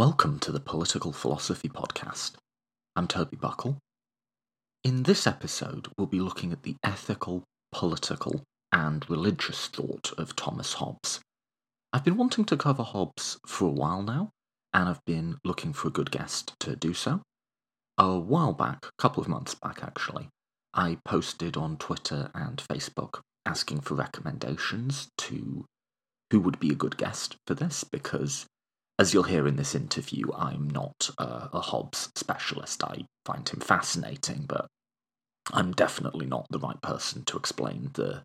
Welcome to the Political Philosophy Podcast. I'm Toby Buckle. In this episode, we'll be looking at the ethical, political, and religious thought of Thomas Hobbes. I've been wanting to cover Hobbes for a while now, and I've been looking for a good guest to do so. A while back, a couple of months back actually, I posted on Twitter and Facebook asking for recommendations to who would be a good guest for this because as you'll hear in this interview, I'm not uh, a Hobbes specialist. I find him fascinating, but I'm definitely not the right person to explain the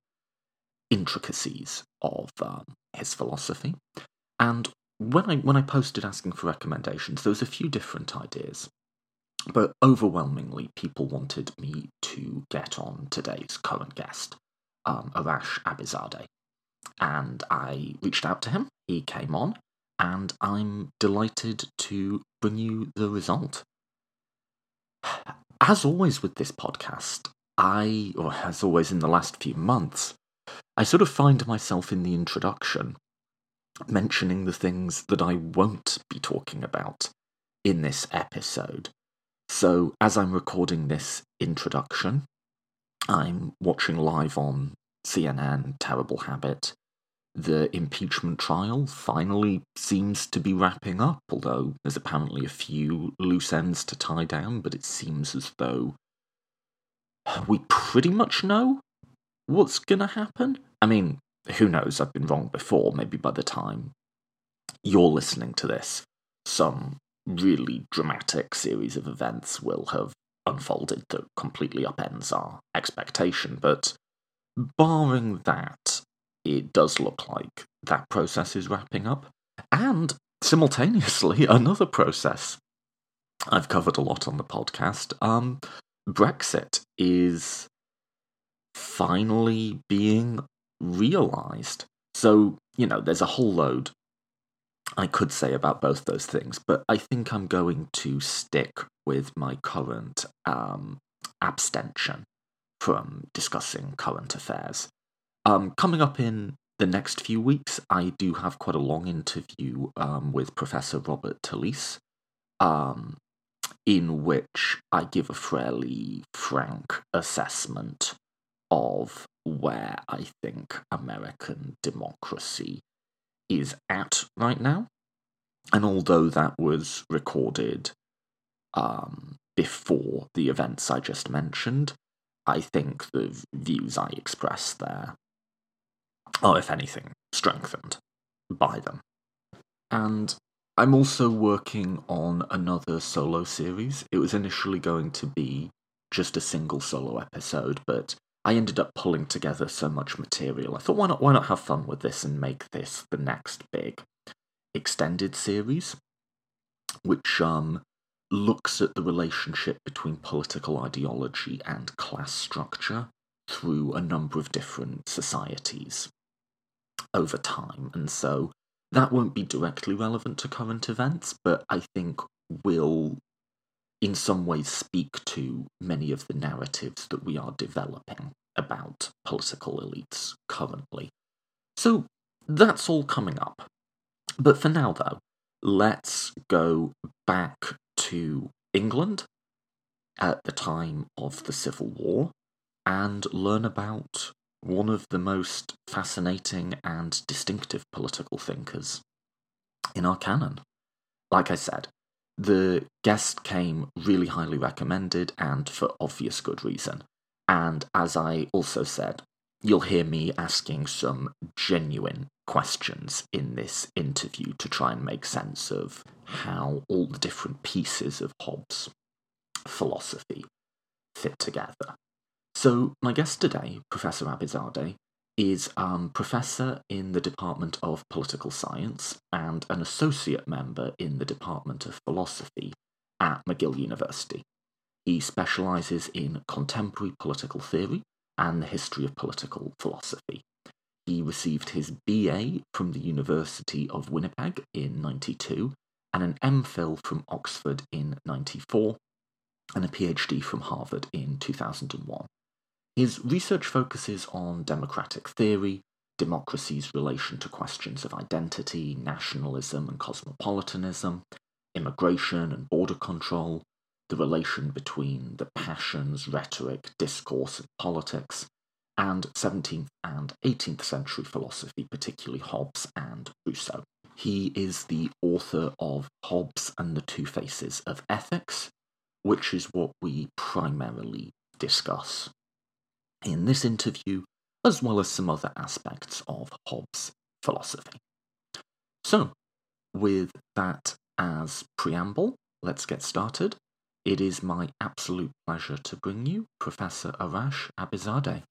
intricacies of um, his philosophy. And when I when I posted asking for recommendations, there was a few different ideas, but overwhelmingly, people wanted me to get on today's current guest, um, Arash Abizadeh, and I reached out to him. He came on, and I'm delighted to bring you the result. As always with this podcast, I, or as always in the last few months, I sort of find myself in the introduction mentioning the things that I won't be talking about in this episode. So, as I'm recording this introduction, I'm watching live on CNN Terrible Habit the impeachment trial finally seems to be wrapping up, although there's apparently a few loose ends to tie down, but it seems as though we pretty much know what's going to happen. I mean, who knows? I've been wrong before. Maybe by the time you're listening to this, some really dramatic series of events will have unfolded that completely upends our expectation. But barring that, it does look like that process is wrapping up. And simultaneously, another process I've covered a lot on the podcast. Um, Brexit is finally being realized. So, you know, there's a whole load I could say about both those things, but I think I'm going to stick with my current um, abstention from discussing current affairs. Um, coming up in the next few weeks, I do have quite a long interview um, with Professor Robert Talisse, um, in which I give a fairly frank assessment of where I think American democracy is at right now. And although that was recorded um, before the events I just mentioned, I think the views I express there are, if anything, strengthened by them. And I'm also working on another solo series. It was initially going to be just a single solo episode, but I ended up pulling together so much material. I thought, why not? Why not have fun with this and make this the next big extended series, which um looks at the relationship between political ideology and class structure through a number of different societies over time. And so that won't be directly relevant to current events, but I think will in some ways speak to many of the narratives that we are developing about political elites currently. So that's all coming up. But for now, though, let's go back to England at the time of the Civil War and learn about one of the most fascinating and distinctive political thinkers in our canon. Like I said, the guest came really highly recommended and for obvious good reason. And as I also said, you'll hear me asking some genuine questions in this interview to try and make sense of how all the different pieces of Hobbes' philosophy fit together. So, my guest today, Professor Abizadeh, is um, professor in the Department of Political Science and an associate member in the Department of Philosophy at McGill University. He specialises in contemporary political theory and the history of political philosophy. He received his BA from the University of Winnipeg in 92 and an MPhil from Oxford in 94 and a PhD from Harvard in 2001. His research focuses on democratic theory, democracy's relation to questions of identity, nationalism, and cosmopolitanism, immigration and border control, the relation between the passions, rhetoric, discourse, and politics, and 17th and 18th century philosophy, particularly Hobbes and Rousseau. He is the author of Hobbes and the Two Faces of Ethics, which is what we primarily discuss in this interview, as well as some other aspects of Hobbes' philosophy. So, with that as preamble, let's get started. It is my absolute pleasure to bring you Professor Arash Abizadeh.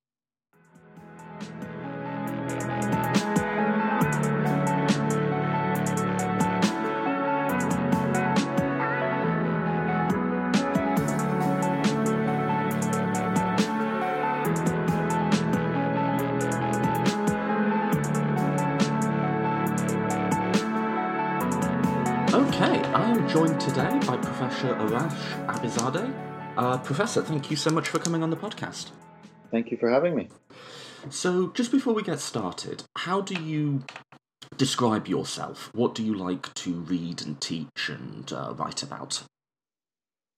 Today by Professor Arash Abizadeh. Uh, Professor, thank you so much for coming on the podcast. Thank you for having me. So, just before we get started, how do you describe yourself? What do you like to read and teach and uh, write about?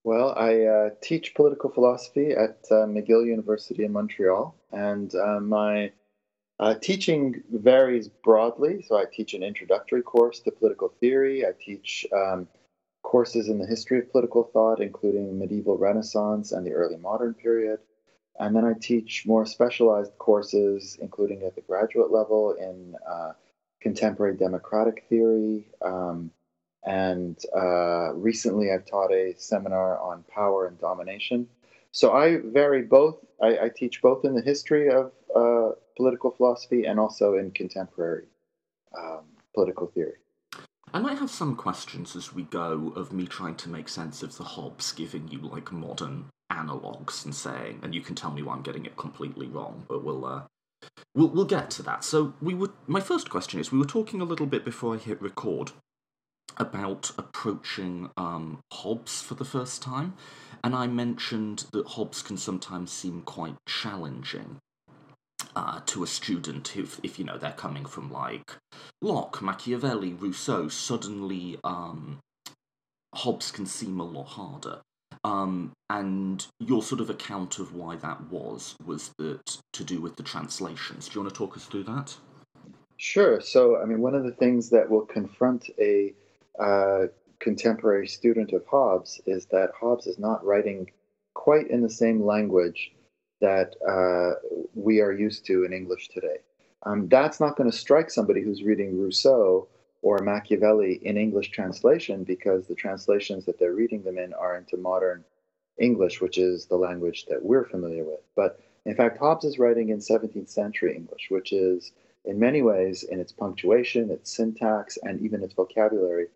Well, I uh, teach political philosophy at uh, McGill University in Montreal, and uh, my uh, teaching varies broadly. So I teach an introductory course to political theory. I teach um, courses in the history of political thought, including medieval Renaissance and the early modern period. And then I teach more specialized courses, including at the graduate level in uh, contemporary democratic theory. Um, and uh, recently I've taught a seminar on power and domination. So I vary both. I, I teach both in the history of uh, political philosophy and also in contemporary um, political theory. I might have some questions as we go of me trying to make sense of the Hobbes, giving you like modern analogues and saying, and you can tell me why I'm getting it completely wrong, but we'll uh, we'll we'll get to that. So we would. My first question is: we were talking a little bit before I hit record about approaching um, Hobbes for the first time, and I mentioned that Hobbes can sometimes seem quite challenging uh, to a student if, if you know they're coming from like Locke, Machiavelli, Rousseau. Suddenly, um, Hobbes can seem a lot harder. Um, and your sort of account of why that was was that to do with the translations. Do you want to talk us through that? Sure. So, I mean, one of the things that will confront a uh, contemporary student of Hobbes is that Hobbes is not writing quite in the same language that uh, we are used to in English today. Um, that's not going to strike somebody who's reading Rousseau or Machiavelli in English translation because the translations that they're reading them in are into modern English, which is the language that we're familiar with. But in fact, Hobbes is writing in 17th century English, which is in many ways, in its punctuation, its syntax, and even its vocabulary,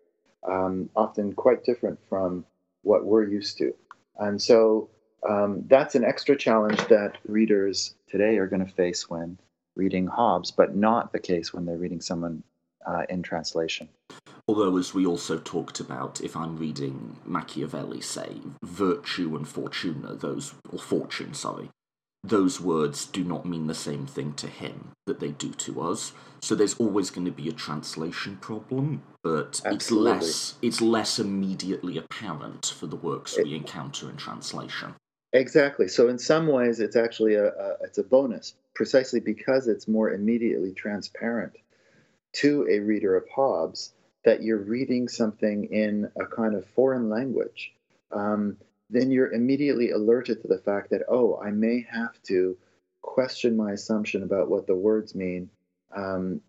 um, often quite different from what we're used to. And so um, that's an extra challenge that readers today are going to face when reading Hobbes, but not the case when they're reading someone uh, in translation. Although, as we also talked about, if I'm reading Machiavelli, say, virtue and fortuna, those, or fortune, sorry, those words do not mean the same thing to him that they do to us. So there's always going to be a translation problem, but Absolutely. it's less it's less immediately apparent for the works it, we encounter in translation. Exactly. So in some ways, it's actually a, a it's a bonus, precisely because it's more immediately transparent to a reader of Hobbes that you're reading something in a kind of foreign language. Um, then you're immediately alerted to the fact that oh, I may have to question my assumption about what the words mean. Um,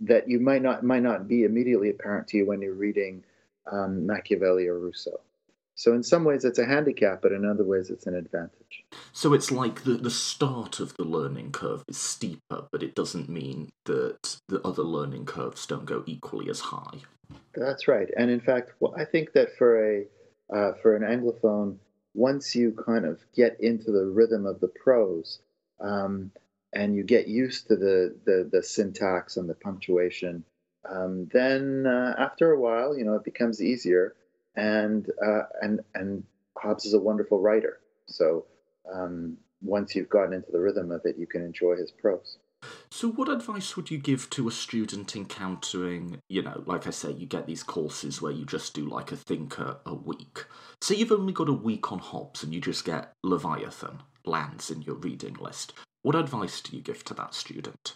that you might not might not be immediately apparent to you when you're reading um, Machiavelli or Rousseau. So in some ways it's a handicap, but in other ways it's an advantage. So it's like the, the start of the learning curve is steeper, but it doesn't mean that the other learning curves don't go equally as high. That's right. And in fact, well, I think that for a uh, for an anglophone, once you kind of get into the rhythm of the prose, um, and you get used to the, the, the syntax and the punctuation, um, then uh, after a while, you know, it becomes easier and uh, and and Hobbes is a wonderful writer. So um, once you've gotten into the rhythm of it, you can enjoy his prose. So, what advice would you give to a student encountering, you know, like I say, you get these courses where you just do like a thinker a week. Say you've only got a week on Hobbes and you just get Leviathan lands in your reading list. What advice do you give to that student?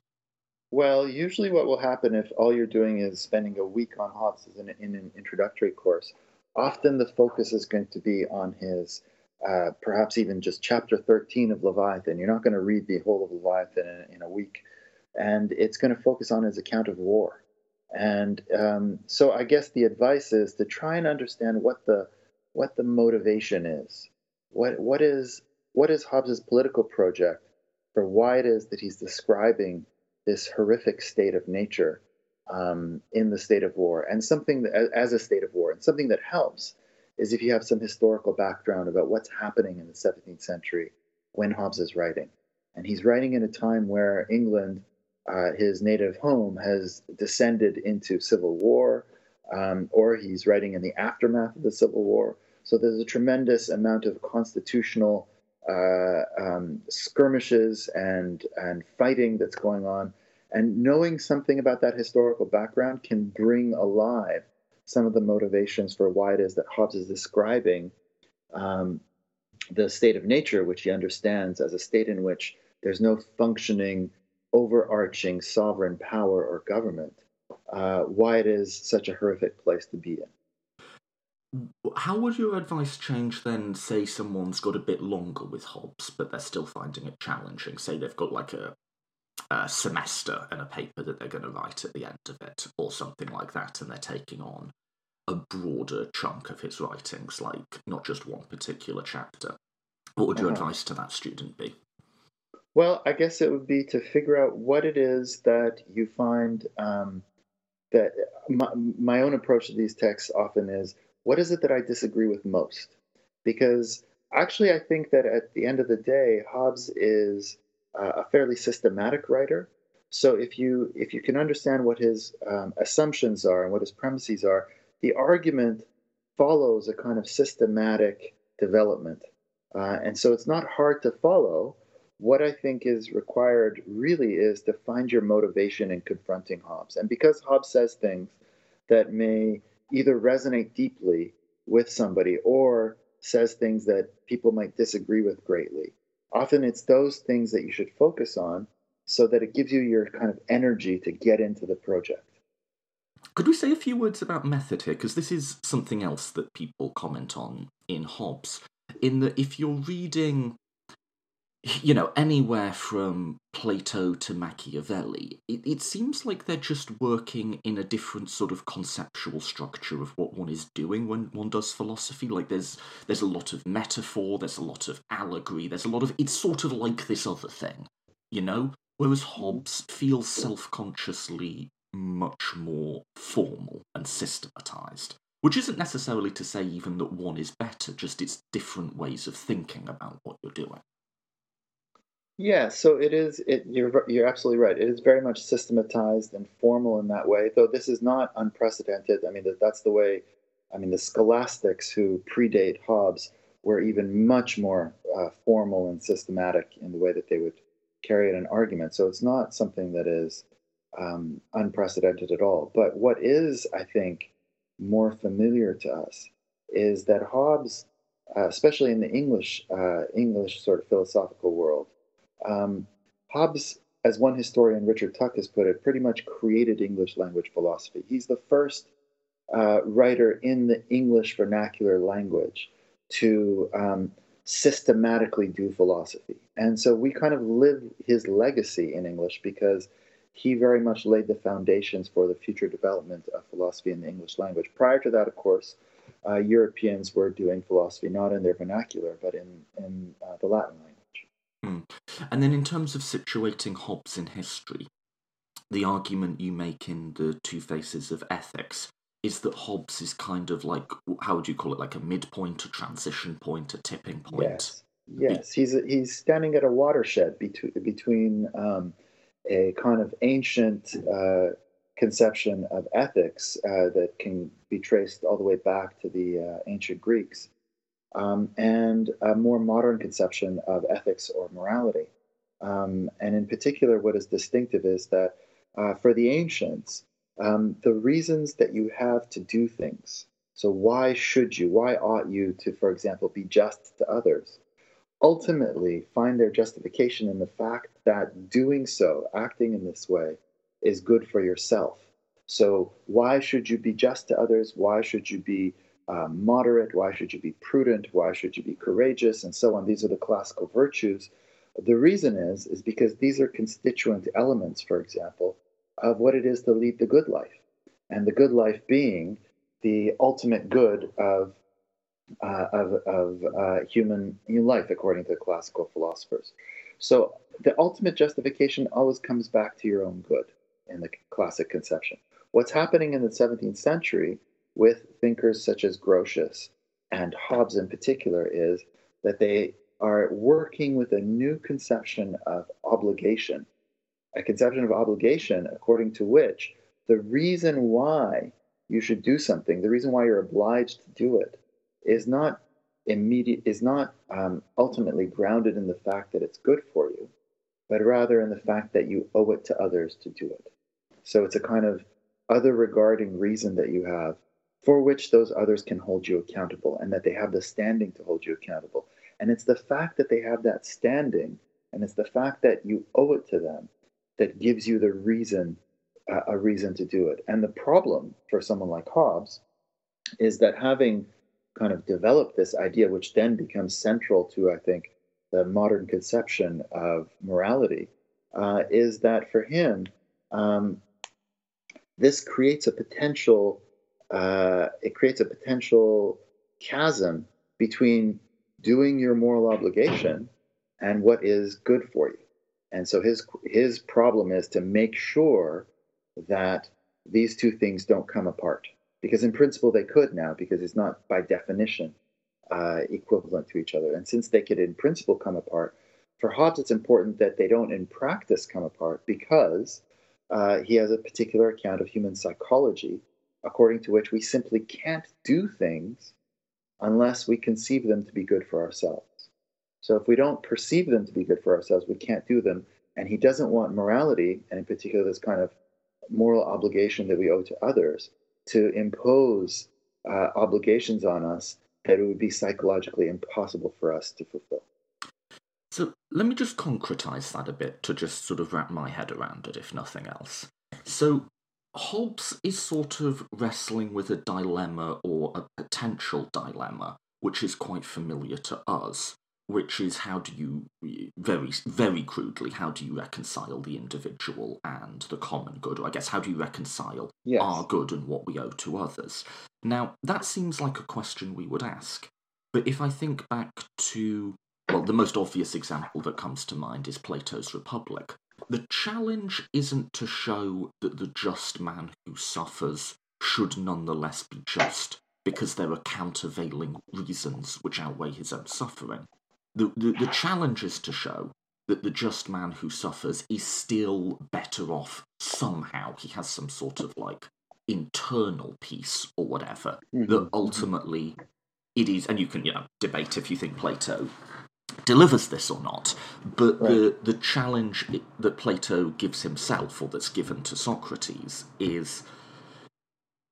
Well, usually what will happen if all you're doing is spending a week on Hobbes in, in an introductory course, often the focus is going to be on his uh, perhaps even just chapter 13 of Leviathan. You're not going to read the whole of Leviathan in, in a week. And it's going to focus on his account of war. And um, so I guess the advice is to try and understand what the what the motivation is. What what is what is Hobbes's political project for why it is that he's describing this horrific state of nature um, in the state of war and something that, as a state of war and something that helps is if you have some historical background about what's happening in the 17th century when Hobbes is writing. And he's writing in a time where England, uh, his native home, has descended into civil war, um, or he's writing in the aftermath of the Civil War. So there's a tremendous amount of constitutional uh, um, skirmishes and and fighting that's going on. And knowing something about that historical background can bring alive some of the motivations for why it is that Hobbes is describing um, the state of nature, which he understands as a state in which there's no functioning, overarching sovereign power or government, uh, why it is such a horrific place to be in. How would your advice change then? Say someone's got a bit longer with Hobbes, but they're still finding it challenging. Say they've got like a, a semester and a paper that they're going to write at the end of it, or something like that, and they're taking on a broader chunk of his writings, like not just one particular chapter. What would your uh-huh. advice to that student be? Well, I guess it would be to figure out what it is that you find um, that my, my own approach to these texts often is what is it that I disagree with most? Because actually, I think that at the end of the day, Hobbes is uh, a fairly systematic writer. So if you if you can understand what his um, assumptions are and what his premises are, the argument follows a kind of systematic development. Uh, and so it's not hard to follow. What I think is required really is to find your motivation in confronting Hobbes. And because Hobbes says things that may either resonate deeply with somebody or says things that people might disagree with greatly, often it's those things that you should focus on so that it gives you your kind of energy to get into the project. Could we say a few words about method here? Because this is something else that people comment on in Hobbes. In that, if you're reading, you know, anywhere from Plato to Machiavelli, it, it seems like they're just working in a different sort of conceptual structure of what one is doing when one does philosophy. Like there's there's a lot of metaphor, there's a lot of allegory, there's a lot of it's sort of like this other thing, you know. Whereas Hobbes feels self consciously much more formal and systematized. Which isn't necessarily to say even that one is better, just it's different ways of thinking about what you're doing. Yeah, so it is. It, you're you're absolutely right. It is very much systematized and formal in that way. Though this is not unprecedented. I mean, that, that's the way. I mean, the scholastics who predate Hobbes were even much more uh, formal and systematic in the way that they would carry out an argument. So it's not something that is um, unprecedented at all. But what is, I think, more familiar to us is that Hobbes, uh, especially in the English uh, English sort of philosophical world, um, Hobbes, as one historian, Richard Tuck, has put it, pretty much created English language philosophy. He's the first uh, writer in the English vernacular language to um, systematically do philosophy. And so we kind of live his legacy in English because he very much laid the foundations for the future development of philosophy in the English language. Prior to that, of course, uh, Europeans were doing philosophy not in their vernacular, but in, in uh, the Latin language. Hmm. And then, in terms of situating Hobbes in history, the argument you make in the Two Faces of Ethics is that Hobbes is kind of like, how would you call it, like a midpoint, a transition point, a tipping point? Yes, yes. He's, he's standing at a watershed between, between um, a kind of ancient uh, conception of ethics uh, that can be traced all the way back to the uh, ancient Greeks, um, and a more modern conception of ethics or morality. Um, and in particular, what is distinctive is that uh, for the ancients, um, the reasons that you have to do things, so why should you, why ought you to, for example, be just to others, ultimately find their justification in the fact that doing so, acting in this way, is good for yourself. So, why should you be just to others? Why should you be uh, moderate? Why should you be prudent? Why should you be courageous? And so on. These are the classical virtues. The reason is is because these are constituent elements, for example, of what it is to lead the good life, and the good life being the ultimate good of uh, of, of uh, human life, according to classical philosophers. So the ultimate justification always comes back to your own good in the classic conception. What's happening in the 17th century with thinkers such as Grotius and Hobbes in particular is that they are working with a new conception of obligation, a conception of obligation according to which the reason why you should do something, the reason why you're obliged to do it, is not immediate, is not um, ultimately grounded in the fact that it's good for you, but rather in the fact that you owe it to others to do it. So it's a kind of other regarding reason that you have for which those others can hold you accountable and that they have the standing to hold you accountable. And it's the fact that they have that standing and it's the fact that you owe it to them that gives you the reason, uh, a reason to do it. And the problem for someone like Hobbes is that having kind of developed this idea, which then becomes central to, I think, the modern conception of morality, uh, is that for him, um, this creates a potential uh, it creates a potential chasm between doing your moral obligation and what is good for you. And so his his problem is to make sure that these two things don't come apart. Because in principle they could now, because it's not by definition uh, equivalent to each other. And since they could in principle come apart, for Hobbes it's important that they don't in practice come apart because uh, he has a particular account of human psychology according to which we simply can't do things unless we conceive them to be good for ourselves. So if we don't perceive them to be good for ourselves, we can't do them. And he doesn't want morality, and in particular this kind of moral obligation that we owe to others, to impose uh, obligations on us that it would be psychologically impossible for us to fulfill. So let me just concretize that a bit to just sort of wrap my head around it, if nothing else. So Hobbes is sort of wrestling with a dilemma or a potential dilemma, which is quite familiar to us, which is how do you, very, very crudely, how do you reconcile the individual and the common good? Or I guess, how do you reconcile yes. our good and what we owe to others? Now, that seems like a question we would ask. But if I think back to, well, the most obvious example that comes to mind is Plato's Republic, the challenge isn't to show that the just man who suffers should nonetheless be just, because there are countervailing reasons which outweigh his own suffering. The, the, the challenge is to show that the just man who suffers is still better off somehow. He has some sort of like internal peace or whatever, mm-hmm. that ultimately it is, and you can, you know, debate if you think Plato delivers this or not. But right. the the challenge that Plato gives himself, or that's given to Socrates, is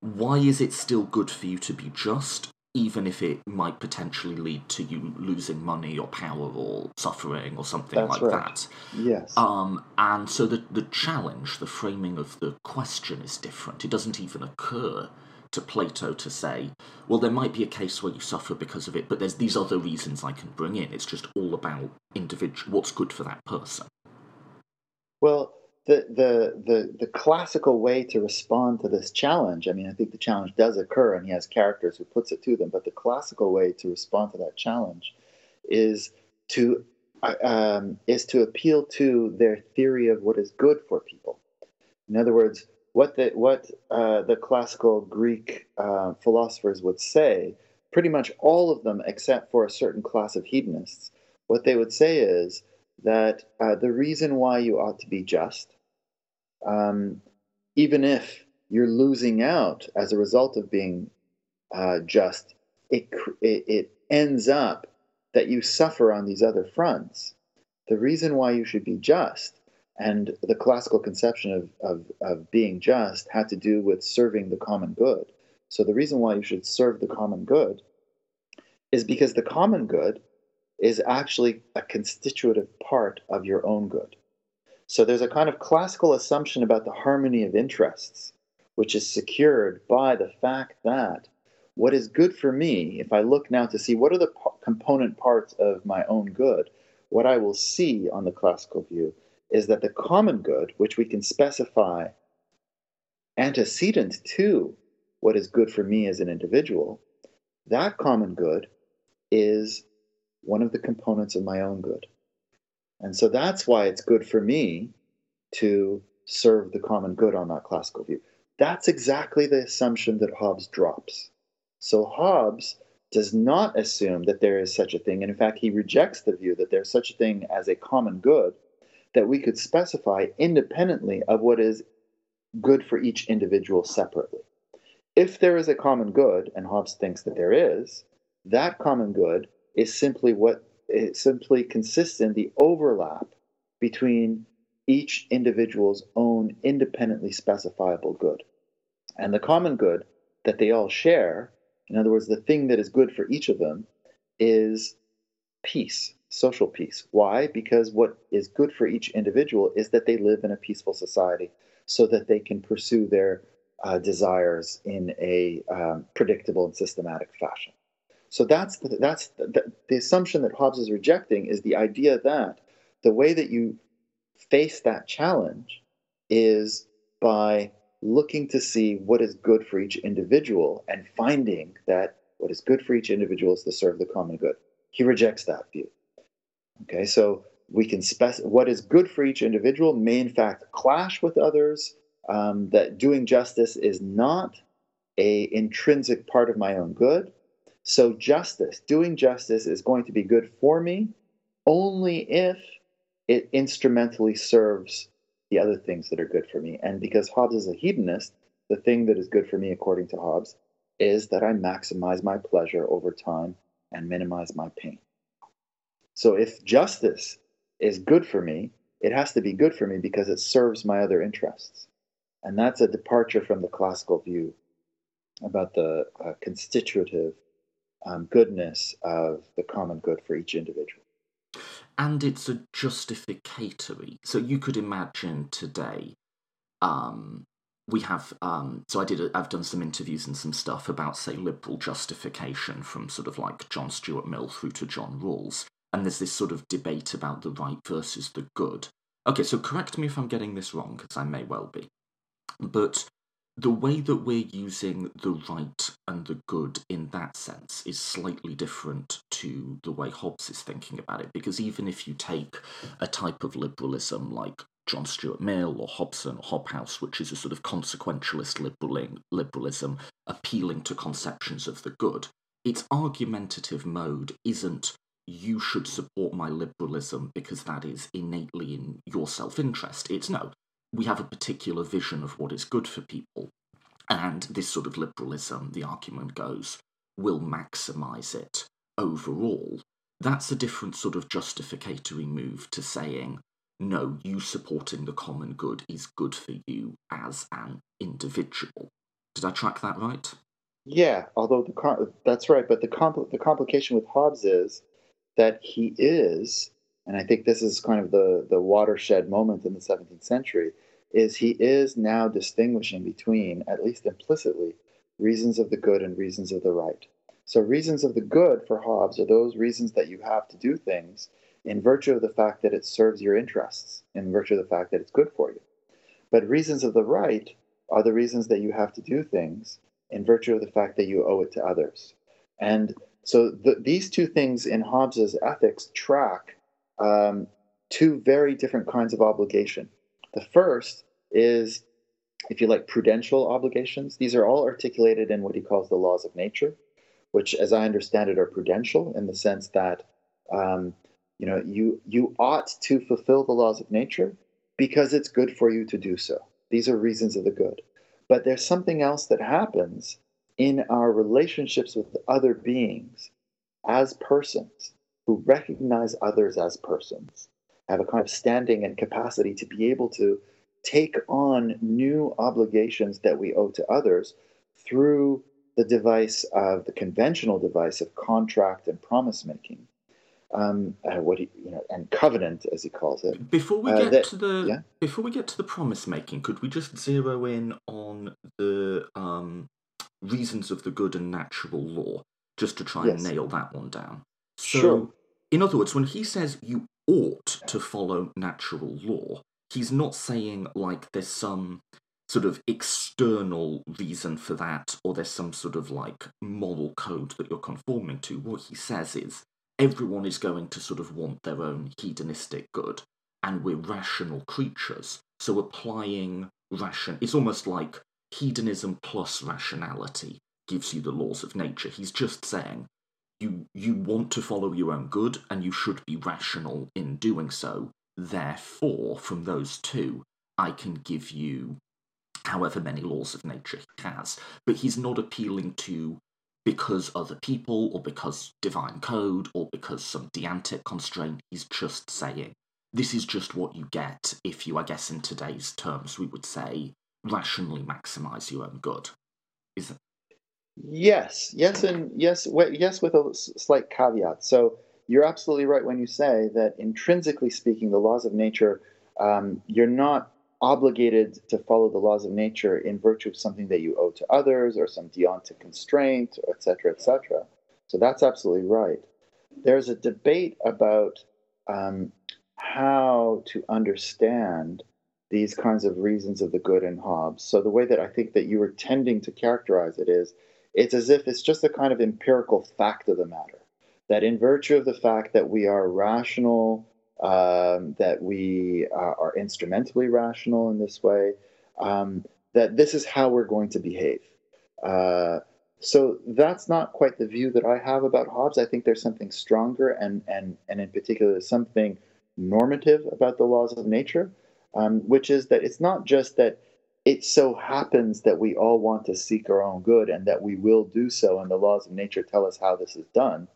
why is it still good for you to be just, even if it might potentially lead to you losing money or power or suffering or something That's like right. that? Yes. Um, and so the the challenge, the framing of the question is different. It doesn't even occur to Plato to say, well, there might be a case where you suffer because of it, but there's these other reasons I can bring in. It's just all about individual, what's good for that person. Well, the, the, the, the classical way to respond to this challenge, I mean, I think the challenge does occur and he has characters who puts it to them, but the classical way to respond to that challenge is to, uh, um, is to appeal to their theory of what is good for people. In other words, what the what uh, the classical Greek uh, philosophers would say, pretty much all of them, except for a certain class of hedonists, what they would say is that uh, the reason why you ought to be just, um, even if you're losing out as a result of being uh, just, it, it, it ends up that you suffer on these other fronts. the reason why you should be just and the classical conception of, of, of being just had to do with serving the common good. So the reason why you should serve the common good is because the common good is actually a constitutive part of your own good. So there's a kind of classical assumption about the harmony of interests, which is secured by the fact that what is good for me, if I look now to see what are the component parts of my own good, what I will see on the classical view is that the common good, which we can specify antecedent to what is good for me as an individual, that common good is one of the components of my own good. And so that's why it's good for me to serve the common good on that classical view. That's exactly the assumption that Hobbes drops. So Hobbes does not assume that there is such a thing. And in fact, he rejects the view that there's such a thing as a common good that we could specify independently of what is good for each individual separately. If there is a common good, and Hobbes thinks that there is, that common good is simply what it simply consists in the overlap between each individual's own independently specifiable good. And the common good that they all share, in other words, the thing that is good for each of them, is peace, social peace. Why? Because what is good for each individual is that they live in a peaceful society so that they can pursue their uh, desires in a um, predictable and systematic fashion. So that's the, that's the, the assumption that Hobbes is rejecting is the idea that the way that you face that challenge is by looking to see what is good for each individual and finding that what is good for each individual is to serve the common good. He rejects that view. Okay, so we can spec what is good for each individual may in fact clash with others. Um, that doing justice is not a intrinsic part of my own good, so, justice, doing justice, is going to be good for me only if it instrumentally serves the other things that are good for me. And because Hobbes is a hedonist, the thing that is good for me, according to Hobbes, is that I maximize my pleasure over time and minimize my pain. So, if justice is good for me, it has to be good for me because it serves my other interests. And that's a departure from the classical view about the uh, constitutive um, goodness of the common good for each individual. And it's a justificatory. So you could imagine today, um, we have. Um, so I did. A, I've done some interviews and some stuff about, say, liberal justification from sort of like John Stuart Mill through to John Rawls, and there's this sort of debate about the right versus the good. Okay, so correct me if I'm getting this wrong, because I may well be. But the way that we're using the right and the good in that sense is slightly different to the way Hobbes is thinking about it. Because even if you take a type of liberalism like John Stuart Mill or Hobson or Hobhouse, which is a sort of consequentialist liberalism appealing to conceptions of the good, its argumentative mode isn't you should support my liberalism because that is innately in your self interest. It's no, we have a particular vision of what is good for people. And this sort of liberalism, the argument goes, will maximize it overall. That's a different sort of justificatory move to saying, no, you supporting the common good is good for you as an individual. Did I track that right? Yeah, although the, that's right, but the, compl- the complication with Hobbes is that he is and I think this is kind of the, the watershed moment in the 17th century, is he is now distinguishing between, at least implicitly, reasons of the good and reasons of the right. So, reasons of the good for Hobbes are those reasons that you have to do things in virtue of the fact that it serves your interests, in virtue of the fact that it's good for you. But reasons of the right are the reasons that you have to do things in virtue of the fact that you owe it to others. And so the, these two things in Hobbes's ethics track um, two very different kinds of obligation. The first is, if you like, prudential obligations. These are all articulated in what he calls the laws of nature, which, as I understand it, are prudential in the sense that um, you know you you ought to fulfill the laws of nature because it's good for you to do so. These are reasons of the good. But there's something else that happens in our relationships with other beings as persons who recognize others as persons have a kind of standing and capacity to be able to take on new obligations that we owe to others through the device of the conventional device of contract and promise making. Um, uh, what he, you know, and covenant, as he calls it. Before we Uh, get that- to the yeah? before we get to the promise making, could we just zero in on the um, reasons of the good and natural law, just to try and nail that one down? So, Sure. in other words, when he says you ought to follow natural law, he's not saying like there's some sort of external reason for that, or there's some sort of like moral code that you're conforming to. What he says is everyone is going to sort of want their own hedonistic good, and we're rational creatures. So applying ration, it's almost like hedonism plus rationality gives you the laws of nature. He's just saying you you want to follow your own good, and you should be rational in doing so. Therefore, from those two, I can give you however many laws of nature he has. But he's not appealing to because other people or because divine code or because some deontic constraint. He's just saying this is just what you get if you, I guess, in today's terms, we would say rationally maximize your own good. Is it? Yes, yes, and yes, yes, with a slight caveat. So you're absolutely right when you say that intrinsically speaking, the laws of nature, um, you're not obligated to follow the laws of nature in virtue of something that you owe to others or some deontic constraint, et cetera, et cetera. So that's absolutely right. There's a debate about um, how to understand these kinds of reasons of the good in Hobbes. So the way that I think that you were tending to characterize it is it's as if it's just a kind of empirical fact of the matter that in virtue of the fact that we are rational um, that we uh, are instrumentally rational in this way um, that this is how we're going to behave uh, so that's not quite the view that I have about Hobbes. I think there's something stronger and and and in particular something normative about the laws of nature, um, which is that it's not just that it so happens that we all want to seek our own good and that we will do so, and the laws of nature tell us how this is done.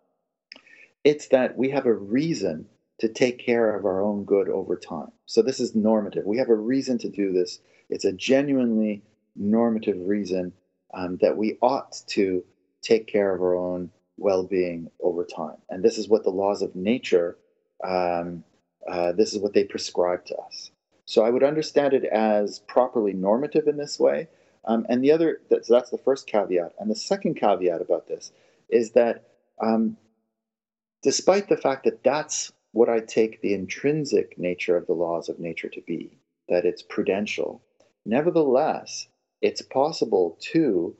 It's that we have a reason to take care of our own good over time. So this is normative. We have a reason to do this. It's a genuinely normative reason um, that we ought to take care of our own well-being over time. And this is what the laws of nature, um, uh, this is what they prescribe to us. So I would understand it as properly normative in this way. Um, and the other, that, so that's the first caveat. And the second caveat about this is that um, despite the fact that that's what I take the intrinsic nature of the laws of nature to be, that it's prudential, nevertheless, it's possible to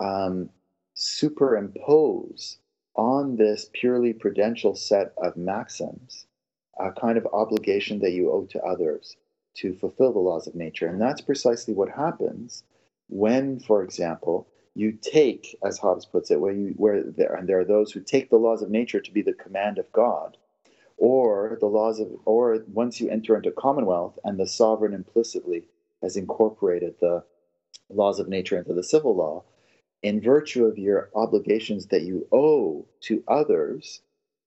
um, superimpose on this purely prudential set of maxims a kind of obligation that you owe to others to fulfill the laws of nature. And that's precisely what happens when, for example, you take, as Hobbes puts it, where you where there and there are those who take the laws of nature to be the command of God, or the laws of or once you enter into commonwealth and the sovereign implicitly has incorporated the laws of nature into the civil law, in virtue of your obligations that you owe to others,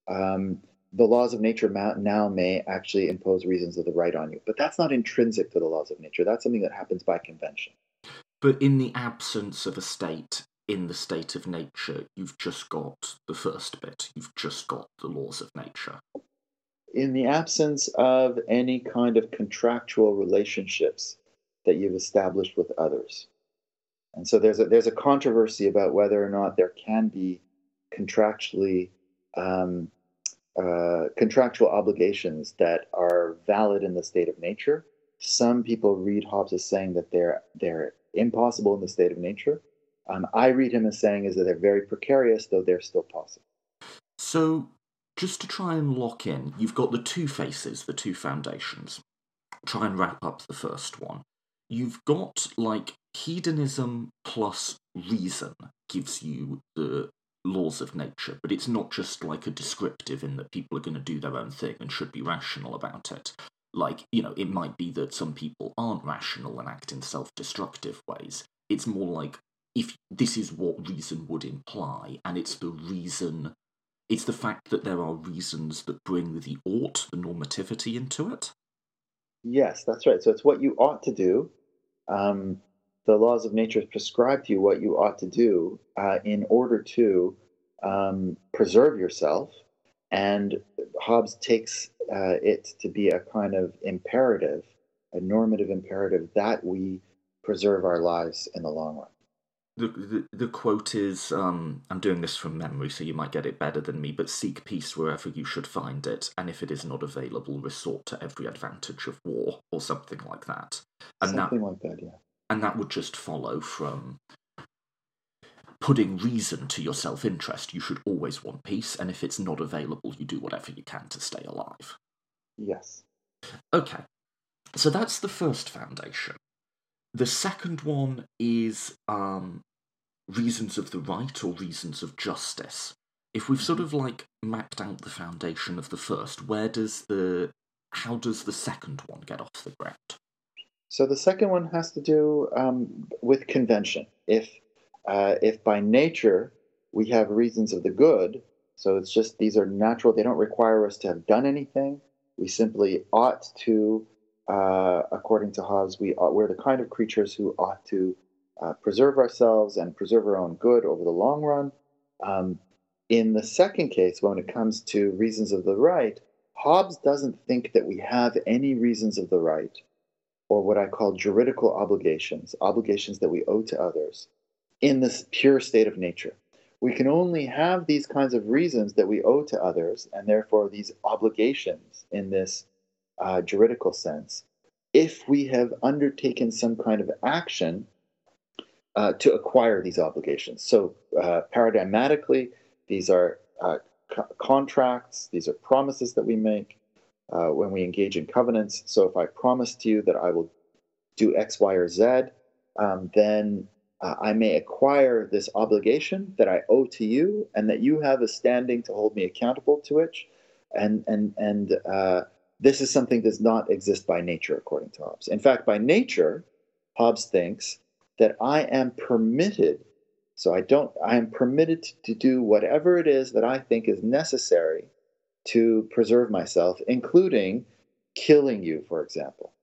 um, the laws of nature now may actually impose reasons of the right on you. But that's not intrinsic to the laws of nature. That's something that happens by convention. But in the absence of a state, in the state of nature, you've just got the first bit. You've just got the laws of nature. In the absence of any kind of contractual relationships that you've established with others. And so there's a, there's a controversy about whether or not there can be contractually um, uh, contractual obligations that are valid in the state of nature. Some people read Hobbes as saying that they're they're impossible in the state of nature. Um, I read him as saying is that they're very precarious, though they're still possible. So, just to try and lock in, you've got the two faces, the two foundations. Try and wrap up the first one. You've got like hedonism plus reason gives you the laws of nature, but it's not just like a descriptive in that people are going to do their own thing and should be rational about it. Like, you know, it might be that some people aren't rational and act in self destructive ways. It's more like if this is what reason would imply, and it's the reason it's the fact that there are reasons that bring the ought, the normativity into it. Yes, that's right. So it's what you ought to do. Um, the laws of nature prescribe to you what you ought to do uh, in order to um, preserve yourself. And Hobbes takes uh, it to be a kind of imperative, a normative imperative that we preserve our lives in the long run. The, the, the quote is um, I'm doing this from memory, so you might get it better than me, but seek peace wherever you should find it, and if it is not available, resort to every advantage of war, or something like that. And something that, like that, yeah. And that would just follow from putting reason to your self interest. You should always want peace, and if it's not available, you do whatever you can to stay alive. Yes. Okay. So that's the first foundation. The second one is um, reasons of the right or reasons of justice. If we've sort of like mapped out the foundation of the first, where does the how does the second one get off the ground? So the second one has to do um, with convention. If uh, if by nature we have reasons of the good, so it's just these are natural; they don't require us to have done anything. We simply ought to, uh, according to Hobbes, we ought, we're the kind of creatures who ought to uh, preserve ourselves and preserve our own good over the long run. Um, in the second case, when it comes to reasons of the right, Hobbes doesn't think that we have any reasons of the right, or what I call juridical obligations, obligations that we owe to others, in this pure state of nature. We can only have these kinds of reasons that we owe to others, and therefore these obligations in this uh, juridical sense, if we have undertaken some kind of action uh, to acquire these obligations. So, uh, paradigmatically, these are uh, co- contracts, these are promises that we make uh, when we engage in covenants. So, if I promise to you that I will do X, Y, or Z, um, then uh, I may acquire this obligation that I owe to you, and that you have a standing to hold me accountable to which, and and and uh, this is something that does not exist by nature, according to Hobbes. In fact, by nature, Hobbes thinks that I am permitted. So I don't, I am permitted to do whatever it is that I think is necessary to preserve myself, including killing you, for example.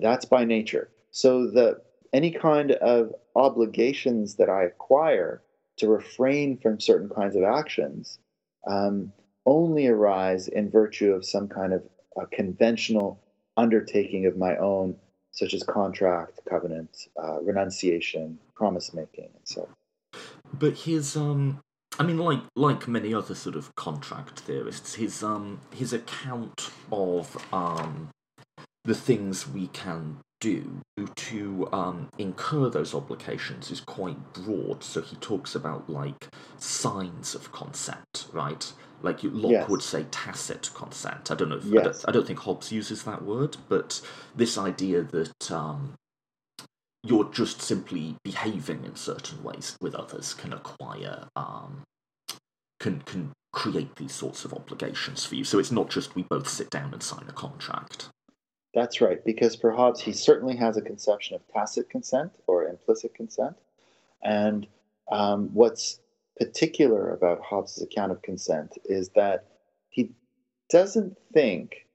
That's by nature. So the any kind of obligations that I acquire to refrain from certain kinds of actions um, only arise in virtue of some kind of a conventional undertaking of my own such as contract, covenant, uh, renunciation, promise making, and so. But his um, I mean, like like many other sort of contract theorists, his um his account of um the things we can do to um, incur those obligations is quite broad. So he talks about like signs of consent, right? Like Locke yes. would say tacit consent. I don't know. If, yes. I, don't, I, don't, think Hobbes uses that word, but this idea that um, you're just simply behaving in certain ways with others can acquire um, can can create these sorts of obligations for you. So it's not just we both sit down and sign a contract. That's right, because for Hobbes, he certainly has a conception of tacit consent or implicit consent. And um, what's particular about Hobbes' account of consent is that he doesn't think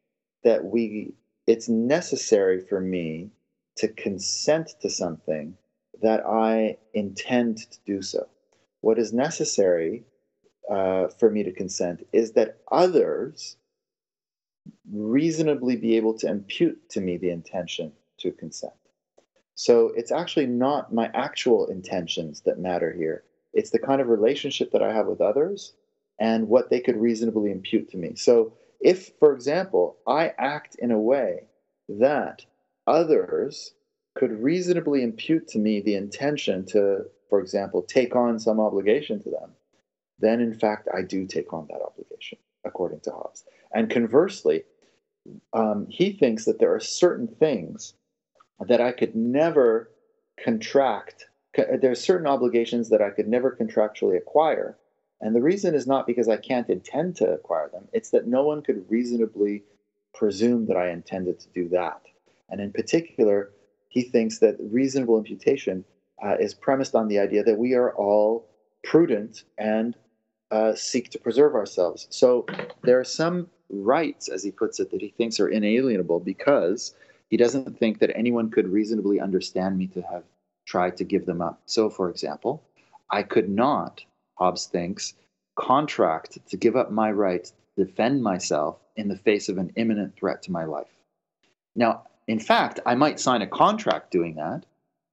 that we it's necessary for me to consent to something that I intend to do so. What is necessary uh, for me to consent is that others reasonably be able to impute to me the intention to consent. So it's actually not my actual intentions that matter here. It's the kind of relationship that I have with others and what they could reasonably impute to me. So if, for example, I act in a way that others could reasonably impute to me the intention to, for example, take on some obligation to them, then in fact I do take on that obligation, according to Hobbes. And conversely, um, he thinks that there are certain things that I could never contract. There are certain obligations that I could never contractually acquire. And the reason is not because I can't intend to acquire them, it's that no one could reasonably presume that I intended to do that. And in particular, he thinks that reasonable imputation uh, is premised on the idea that we are all prudent and uh, seek to preserve ourselves. So there are some rights, as he puts it, that he thinks are inalienable because he doesn't think that anyone could reasonably understand me to have tried to give them up. So, for example, I could not, Hobbes thinks, contract to give up my right to defend myself in the face of an imminent threat to my life. Now, in fact, I might sign a contract doing that,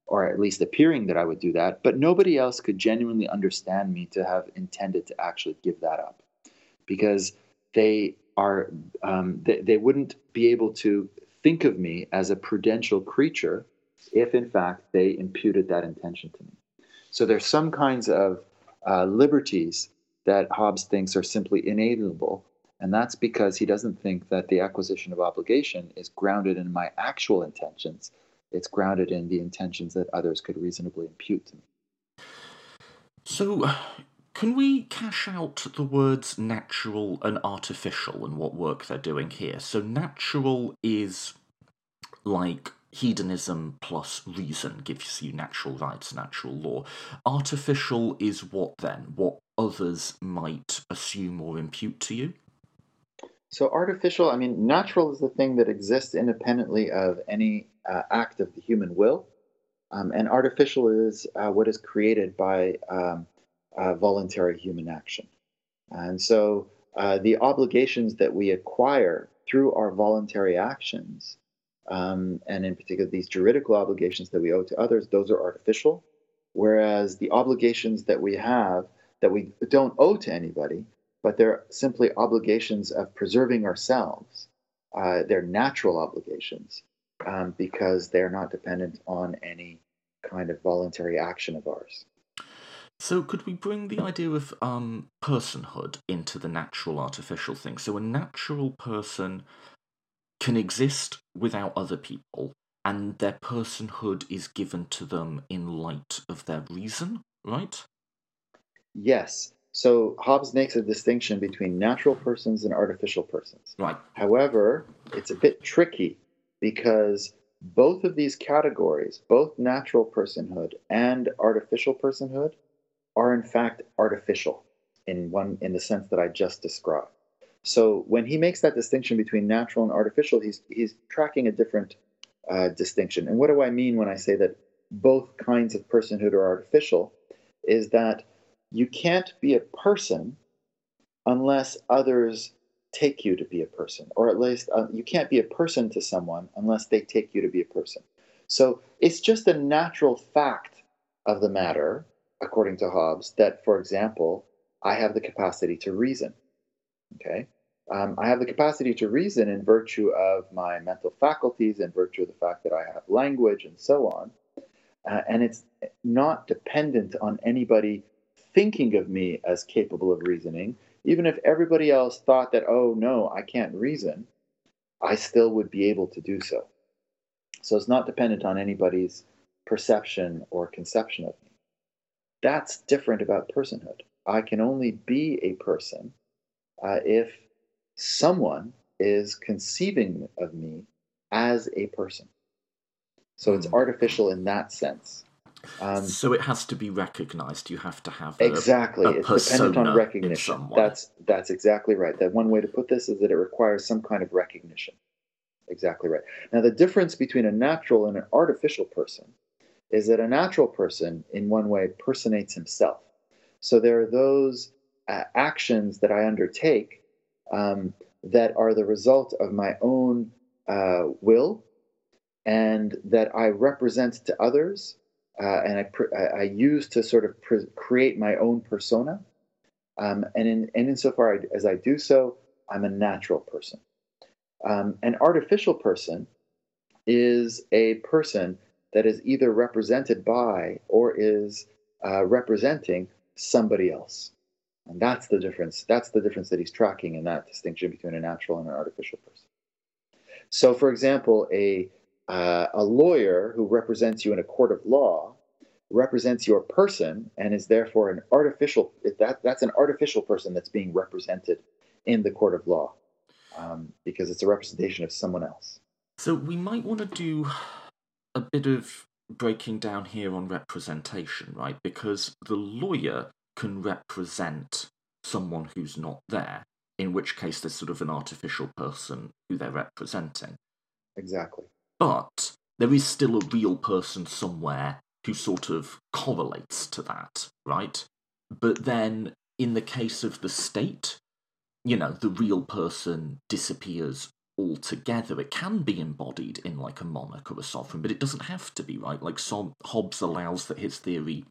or at least appearing that I would do that, but nobody else could genuinely understand me to have intended to actually give that up because they are um, they, they wouldn't be able to think of me as a prudential creature if in fact they imputed that intention to me. So there's some kinds of uh, liberties that Hobbes thinks are simply inalienable, and that's because he doesn't think that the acquisition of obligation is grounded in my actual intentions. It's grounded in the intentions that others could reasonably impute to me. So, can we cash out the words natural and artificial and what work they're doing here? So, natural is like hedonism plus reason gives you natural rights, natural law. Artificial is what then? What others might assume or impute to you? So, artificial, I mean, natural is the thing that exists independently of any uh, act of the human will. Um, and artificial is uh, what is created by um, uh, voluntary human action. And so, uh, the obligations that we acquire through our voluntary actions um, and in particular these juridical obligations that we owe to others, those are artificial. Whereas the obligations that we have that we don't owe to anybody, but they're simply obligations of preserving ourselves, uh, they're natural obligations um, because they're not dependent on any kind of voluntary action of ours. So, could we bring the idea of um, personhood into the natural artificial thing? So, a natural person can exist without other people, and their personhood is given to them in light of their reason, right? Yes. So Hobbes makes a distinction between natural persons and artificial persons. Right. However, it's a bit tricky because both of these categories, both natural personhood and artificial personhood, are in fact artificial in one in the sense that I just described. So when he makes that distinction between natural and artificial, he's he's tracking a different uh, distinction. And what do I mean when I say that both kinds of personhood are artificial? Is that you can't be a person unless others take you to be a person, or at least uh, you can't be a person to someone unless they take you to be a person. So it's just a natural fact of the matter, according to Hobbes, that, for example, I have the capacity to reason. Okay. Um, I have the capacity to reason in virtue of my mental faculties, in virtue of the fact that I have language and so on. Uh, and it's not dependent on anybody thinking of me as capable of reasoning. Even if everybody else thought that, oh no, I can't reason, I still would be able to do so. So it's not dependent on anybody's perception or conception of me. That's different about personhood. I can only be a person uh, if someone is conceiving of me as a person. So it's hmm. artificial in that sense. Um, so it has to be recognized. You have to have a, exactly. A it's dependent on recognition. That's that's exactly right. That one way to put this is that it requires some kind of recognition. Exactly right. Now the difference between a natural and an artificial person is that a natural person, in one way, personates himself. So there are those uh, actions that I undertake um, that are the result of my own uh, will and that I represent to others uh, and I, I, use to sort of create my own persona. Um, and, in, and insofar as I do so, I'm a natural person. Um, an artificial person is a person that is either represented by or is uh, representing somebody else. And that's the difference. That's the difference that he's tracking in that distinction between a natural and an artificial person. So, for example, a, uh, a lawyer who represents you in a court of law represents your person and is therefore an artificial, that, that's an artificial person that's being represented in the court of law um, because it's a representation of someone else. So, we might want to do a bit of breaking down here on representation, right? Because the lawyer can represent someone who's not there, in which case there's sort of an artificial person who they're representing. Exactly. But there is still a real person somewhere who sort of correlates to that, right? But then in the case of the state, you know, the real person disappears altogether. It can be embodied in like a monarch or a sovereign, but it doesn't have to be, right? Like Hobbes allows that his theory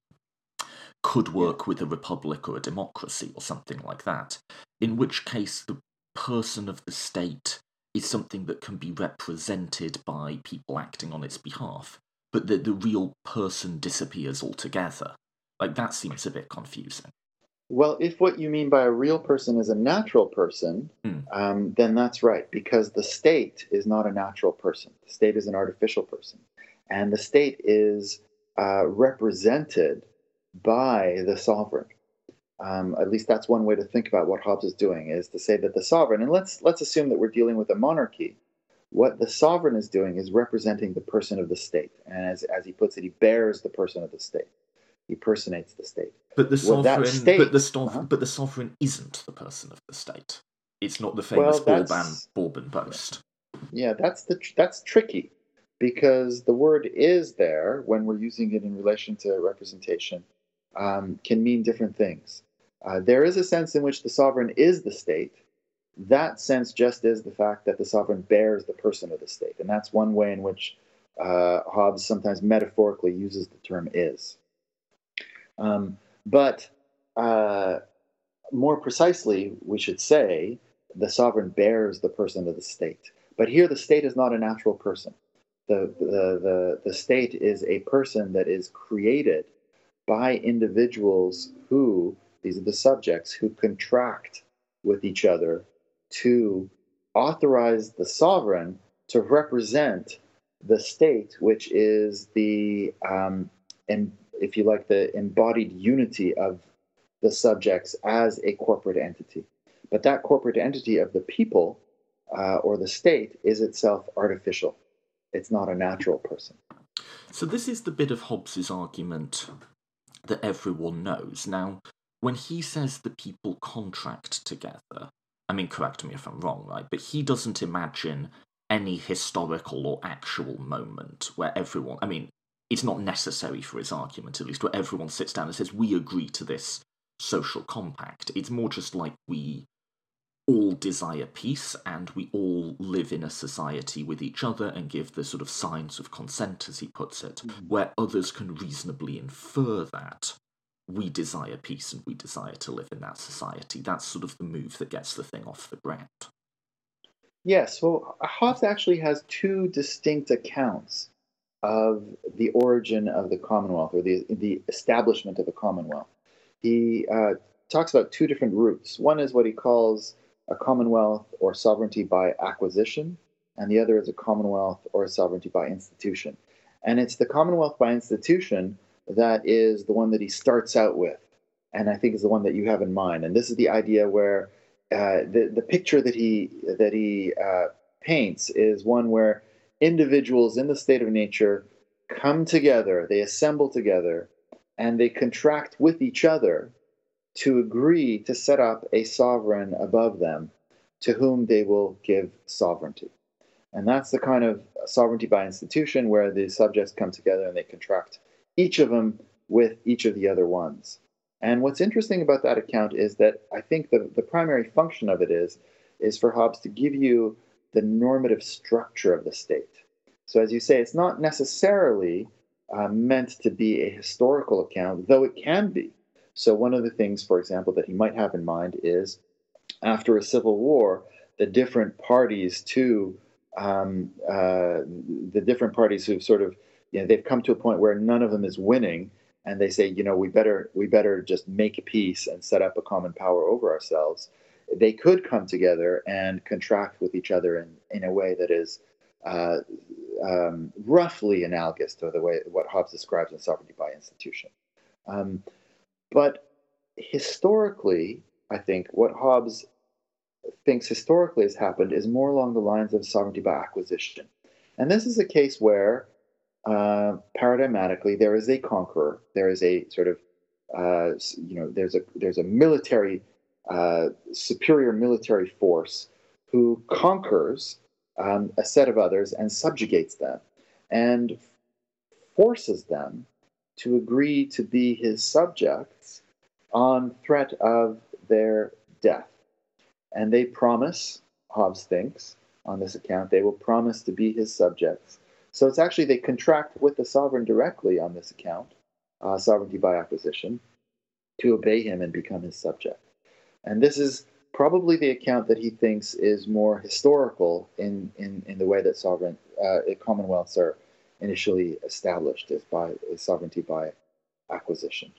could work with a republic or a democracy or something like that, in which case the person of the state is something that can be represented by people acting on its behalf, but that the real person disappears altogether. Like that seems a bit confusing. Well, if what you mean by a real person is a natural person, Hmm. um, then that's right, because the state is not a natural person. The state is an artificial person. And the state is uh, represented by the sovereign. Um, at least that's one way to think about what Hobbes is doing, is to say that the sovereign, and let's, let's assume that we're dealing with a monarchy, what the sovereign is doing is representing the person of the state. And as, as he puts it, he bears the person of the state. He personates the state. But the Well, sovereign, state- but the sov- Uh-huh. but the sovereign isn't the person of the state. It's not the Well, famous Bourbon that's- Bourbon boast. Yeah, that's the that's tricky because the word "is" there when we're using it in relation to representation um, can mean different things. Uh, there is a sense in which the sovereign is the state. That sense just is the fact that the sovereign bears the person of the state, and that's one way in which uh, Hobbes sometimes metaphorically uses the term "is." Um, but uh, more precisely, we should say the sovereign bears the person of the state. But here, the state is not a natural person. The, the, the, the state is a person that is created by individuals who, these are the subjects, who contract with each other to authorize the sovereign to represent the state, which is the, um, and if you like, the embodied unity of the subjects as a corporate entity. But that corporate entity of the people uh, or the state is itself artificial. It's not a natural person. So this is the bit of Hobbes's argument that everyone knows. Now, when he says the people contract together, I mean, correct me if I'm wrong, right? But he doesn't imagine any historical or actual moment where everyone, I mean, it's not necessary for his argument, at least, where everyone sits down and says, we agree to this social compact. It's more just like we all desire peace and we all live in a society with each other and give the sort of signs of consent, as he puts it, mm-hmm. where others can reasonably infer that we desire peace and we desire to live in that society. That's sort of the move that gets the thing off the ground. Yes, well, Hobbes actually has two distinct accounts of the origin of the Commonwealth or the, the establishment of the Commonwealth. He uh, talks about two different routes. One is what he calls a Commonwealth or sovereignty by acquisition, and the other is a Commonwealth or a sovereignty by institution. And it's the Commonwealth by institution that is the one that he starts out with, and I think is the one that you have in mind. And this is the idea where uh, the the picture that he that he uh, paints is one where individuals in the state of nature come together, they assemble together, and they contract with each other to agree to set up a sovereign above them, to whom they will give sovereignty. And that's the kind of sovereignty by institution where the subjects come together and they contract each of them with each of the other ones. And what's interesting about that account is that I think the, the primary function of it is, is for Hobbes to give you the normative structure of the state. So, as you say, it's not necessarily uh, meant to be a historical account, though it can be. So, one of the things, for example, that he might have in mind is after a civil war, the different parties to um, uh, the different parties who've sort of, you know, they've come to a point where none of them is winning and they say, you know, we better we better just make peace and set up a common power over ourselves. They could come together and contract with each other in, in a way that is uh, um, roughly analogous to the way what Hobbes describes in sovereignty by institution. Um, but historically, I think what Hobbes thinks historically has happened is more along the lines of sovereignty by acquisition. And this is a case where uh, paradigmatically there is a conqueror, there is a sort of uh, you know there's a there's a military uh, superior military force who conquers um, a set of others and subjugates them and forces them to agree to be his subjects on threat of their death. And they promise, Hobbes thinks, on this account, they will promise to be his subjects. So it's actually they contract with the sovereign directly on this account, uh, sovereignty by acquisition, to obey him and become his subject. And this is probably the account that he thinks is more historical in, in, in the way that sovereign uh, commonwealths are initially established as by as sovereignty by acquisition.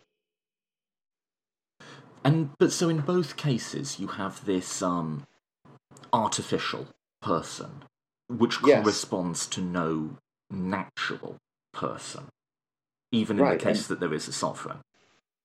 And but so in both cases you have this um, artificial person, which yes. corresponds to no natural person, even in right. the case and that there is a sovereign.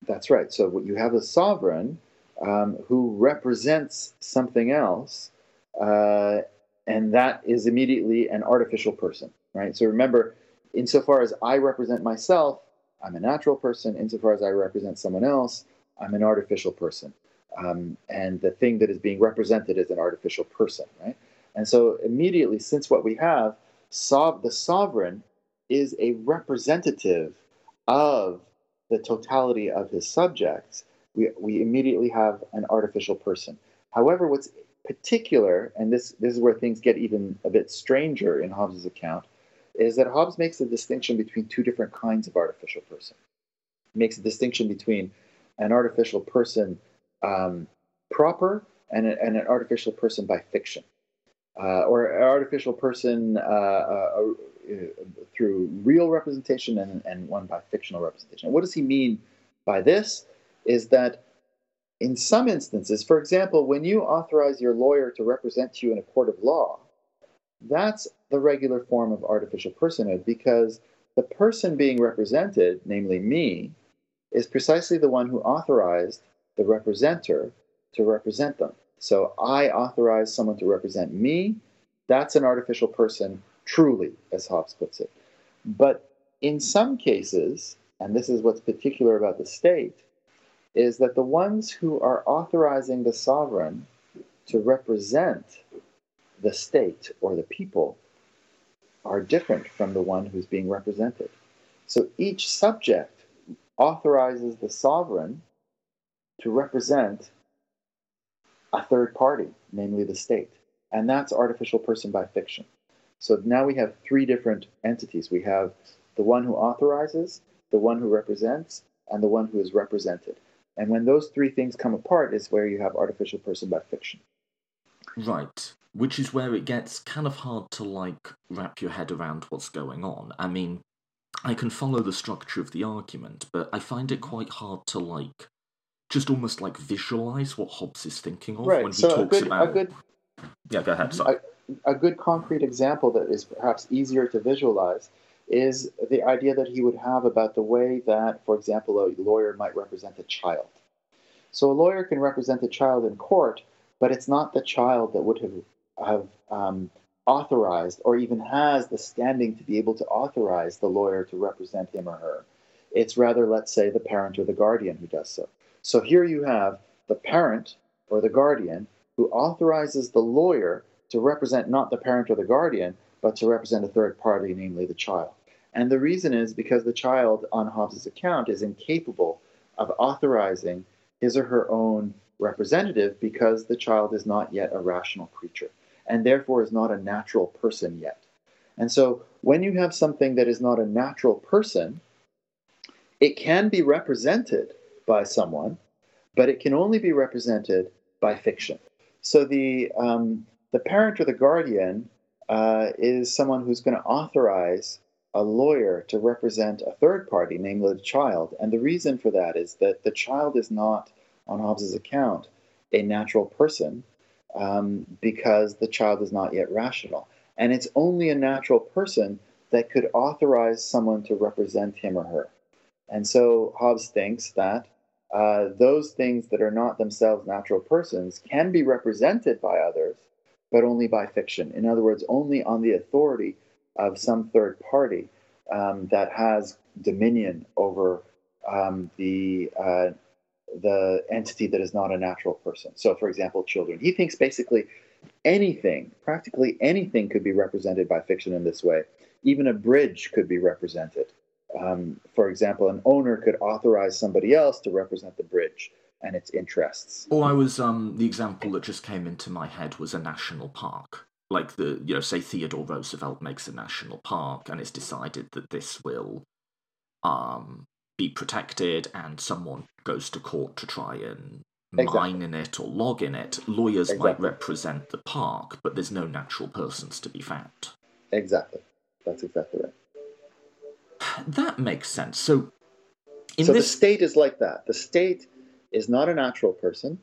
That's right. So you have a sovereign um, who represents something else, uh, and that is immediately an artificial person, right? So remember, insofar as I represent myself, I'm a natural person. Insofar as I represent someone else, I'm an artificial person. Um, and the thing that is being represented is an artificial person, right? And so immediately, since what we have, sov- the sovereign is a representative of the totality of his subjects, we, we immediately have an artificial person. However, what's particular, and this, this is where things get even a bit stranger in Hobbes's account, is that Hobbes makes a distinction between two different kinds of artificial person. He makes a distinction between an artificial person um, proper and, a, and, an artificial person by fiction, uh, or an artificial person uh, uh, uh, through real representation and, and one by fictional representation. what does he mean by this? Is that in some instances, for example, when you authorize your lawyer to represent you in a court of law, that's the regular form of artificial personhood because the person being represented, namely me, is precisely the one who authorized the representer to represent them. So I authorize someone to represent me. That's an artificial person, truly, as Hobbes puts it. But in some cases, and this is what's particular about the state, is that the ones who are authorizing the sovereign to represent the state or the people are different from the one who's being represented. So each subject authorizes the sovereign to represent a third party, namely the state. And that's artificial person by fiction. So now we have three different entities. We have the one who authorizes, the one who represents, and the one who is represented. And when those three things come apart is where you have artificial person by fiction. Right. Which is where it gets kind of hard to like wrap your head around what's going on. I mean, I can follow the structure of the argument, but I find it mm-hmm. quite hard to like just almost like visualize what Hobbes is thinking of right. when he so talks good, about. A good, yeah, go ahead. Sorry. A, a good concrete example that is perhaps easier to visualize is the idea that he would have about the way that, for example, a lawyer might represent a child. So a lawyer can represent a child in court, but it's not the child that would have have um, authorized or even has the standing to be able to authorize the lawyer to represent him or her. It's rather, let's say, the parent or the guardian who does so. So here you have the parent or the guardian who authorizes the lawyer to represent not the parent or the guardian, but to represent a third party, namely the child. And the reason is because the child, on Hobbes's account, is incapable of authorizing his or her own representative because the child is not yet a rational creature and therefore is not a natural person yet. And so when you have something that is not a natural person, it can be represented by someone, but it can only be represented by fiction. So the um, the parent or the guardian uh, is someone who's going to authorize a lawyer to represent a third party, namely the child. And the reason for that is that the child is not, on Hobbes's account, a natural person, um, because the child is not yet rational. And it's only a natural person that could authorize someone to represent him or her. And so Hobbes thinks that uh, those things that are not themselves natural persons can be represented by others, but only by fiction. In other words, only on the authority of some third party um, that has dominion over um, the uh, the entity that is not a natural person. So, for example, children. He thinks basically anything, practically anything, could be represented by fiction in this way. Even a bridge could be represented. Um, for example, an owner could authorize somebody else to represent the bridge and its interests. Or I was um, the example that just came into my head was a national park. Like the you know, say Theodore Roosevelt makes a national park, and it's decided that this will um, be protected, and someone goes to court to try and exactly. mine in it or log in it. Lawyers exactly. might represent the park, but there's no natural persons to be found. Exactly, that's exactly right. That makes sense. So, so this... the state is like that. The state is not a natural person,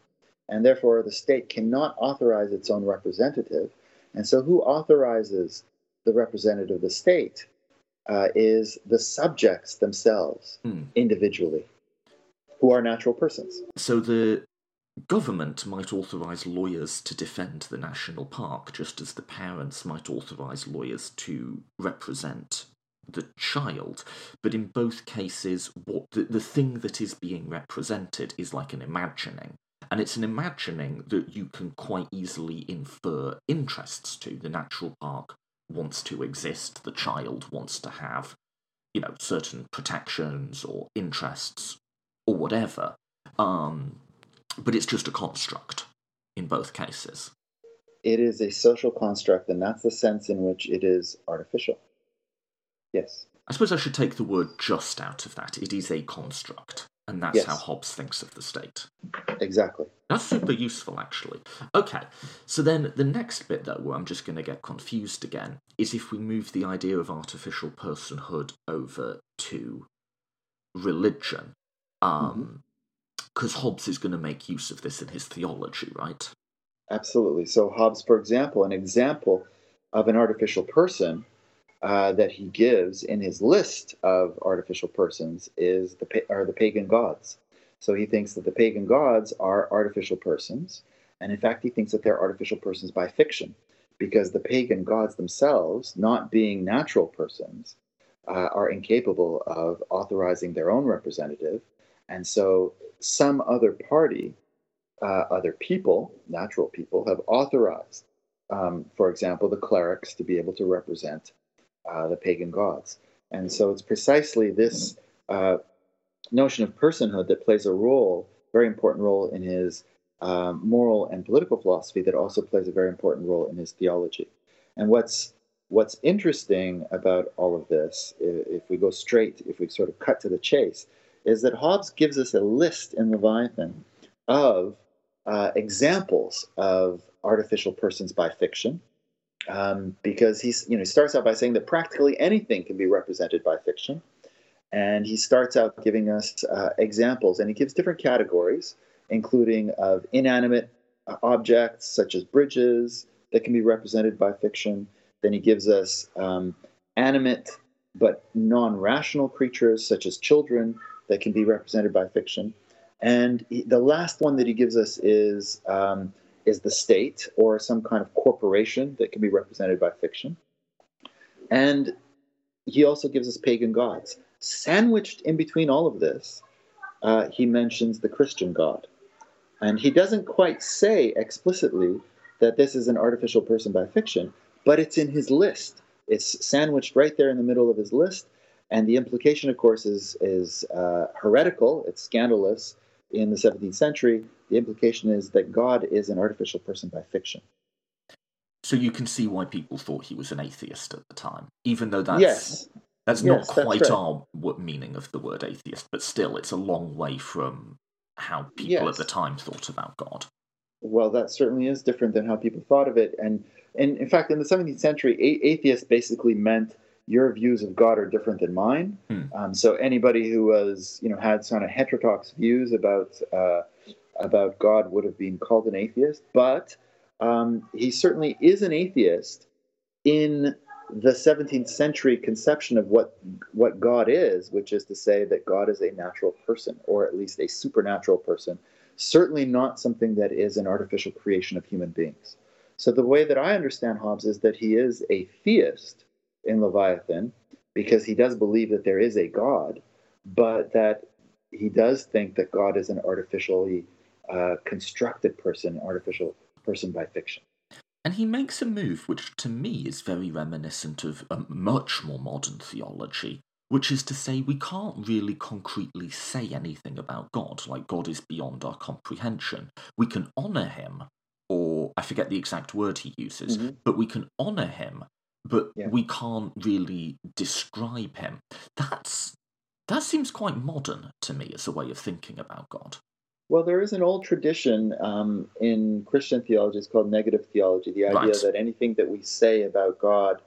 and therefore the state cannot authorize its own representative. And so, who authorizes the representative of the state uh, is the subjects themselves, hmm. individually, who are natural persons. So, the government might authorize lawyers to defend the national park, just as the parents might authorize lawyers to represent the child, but in both cases, what the, the thing that is being represented is like an imagining. And it's an imagining that you can quite easily infer interests to. The natural park wants to exist, the child wants to have, you know, certain protections or interests or whatever. Um, but it's just a construct in both cases. It is a social construct, and that's the sense in which it is artificial. Yes. I suppose I should take the word just out of that. It is a construct. And that's yes. how Hobbes thinks of the state. Exactly. That's super useful, actually. Okay, so then the next bit, though, where I'm just going to get confused again, is if we move the idea of artificial personhood over to religion. Um, because mm-hmm. Hobbes is going to make use of this in his theology, right? Absolutely. So Hobbes, for example, an example of an artificial person uh, that he gives in his list of artificial persons is the are the pagan gods. So he thinks that the pagan gods are artificial persons, and in fact, he thinks that they're artificial persons by fiction, because the pagan gods themselves, not being natural persons, uh, are incapable of authorizing their own representative, and so some other party, uh, other people, natural people, have authorized, um, for example, the clerics to be able to represent uh, the pagan gods. And so it's precisely this uh, notion of personhood that plays a role, very important role in his um, moral and political philosophy that also plays a very important role in his theology. And what's what's interesting about all of this, if we go straight, if we sort of cut to the chase, is that Hobbes gives us a list in Leviathan of uh, examples of artificial persons by fiction um, because he's you know he starts out by saying that practically anything can be represented by fiction, and he starts out giving us uh, examples, and he gives different categories, including of inanimate uh, objects such as bridges that can be represented by fiction. Then he gives us um, animate but non-rational creatures such as children that can be represented by fiction. And he, the last one that he gives us is um, is the state or some kind of corporation that can be represented by fiction. And he also gives us pagan gods. Sandwiched in between all of this, uh, he mentions the Christian God. And he doesn't quite say explicitly that this is an artificial person by fiction, but it's in his list. It's sandwiched right there in the middle of his list. And the implication, of course, is, is uh, heretical, it's scandalous in the 17th century, the implication is that God is an artificial person by fiction. So you can see why people thought he was an atheist at the time, even though that's yes. that's not quite that's right. our meaning of the word atheist, but still, it's a long way from how people yes. at the time thought about God. Well, that certainly is different than how people thought of it, and and in fact, in the 17th century, a- atheist basically meant your views of God are different than mine. Hmm. Um, so anybody who was, you know, had sort of heterodox views about uh, about God would have been called an atheist, but um, he certainly is an atheist in the 17th century conception of what what God is, which is to say that God is a natural person, or at least a supernatural person. Certainly not something that is an artificial creation of human beings. So the way that I understand Hobbes is that he is a theist in Leviathan because he does believe that there is a God, but that he does think that God is an artificially uh, constructed person, artificial person by fiction. And he makes a move which to me is very reminiscent of a much more modern theology, which is to say we can't really concretely say anything about God, like God is beyond our comprehension. We can honour him, or I forget the exact word he uses, mm-hmm. but we can honour him, but yeah. we can't really describe him. That's that seems quite modern to me as a way of thinking about God. Well, there is an old tradition um, in Christian theology. It's called negative theology. The idea right. that anything that we say about God,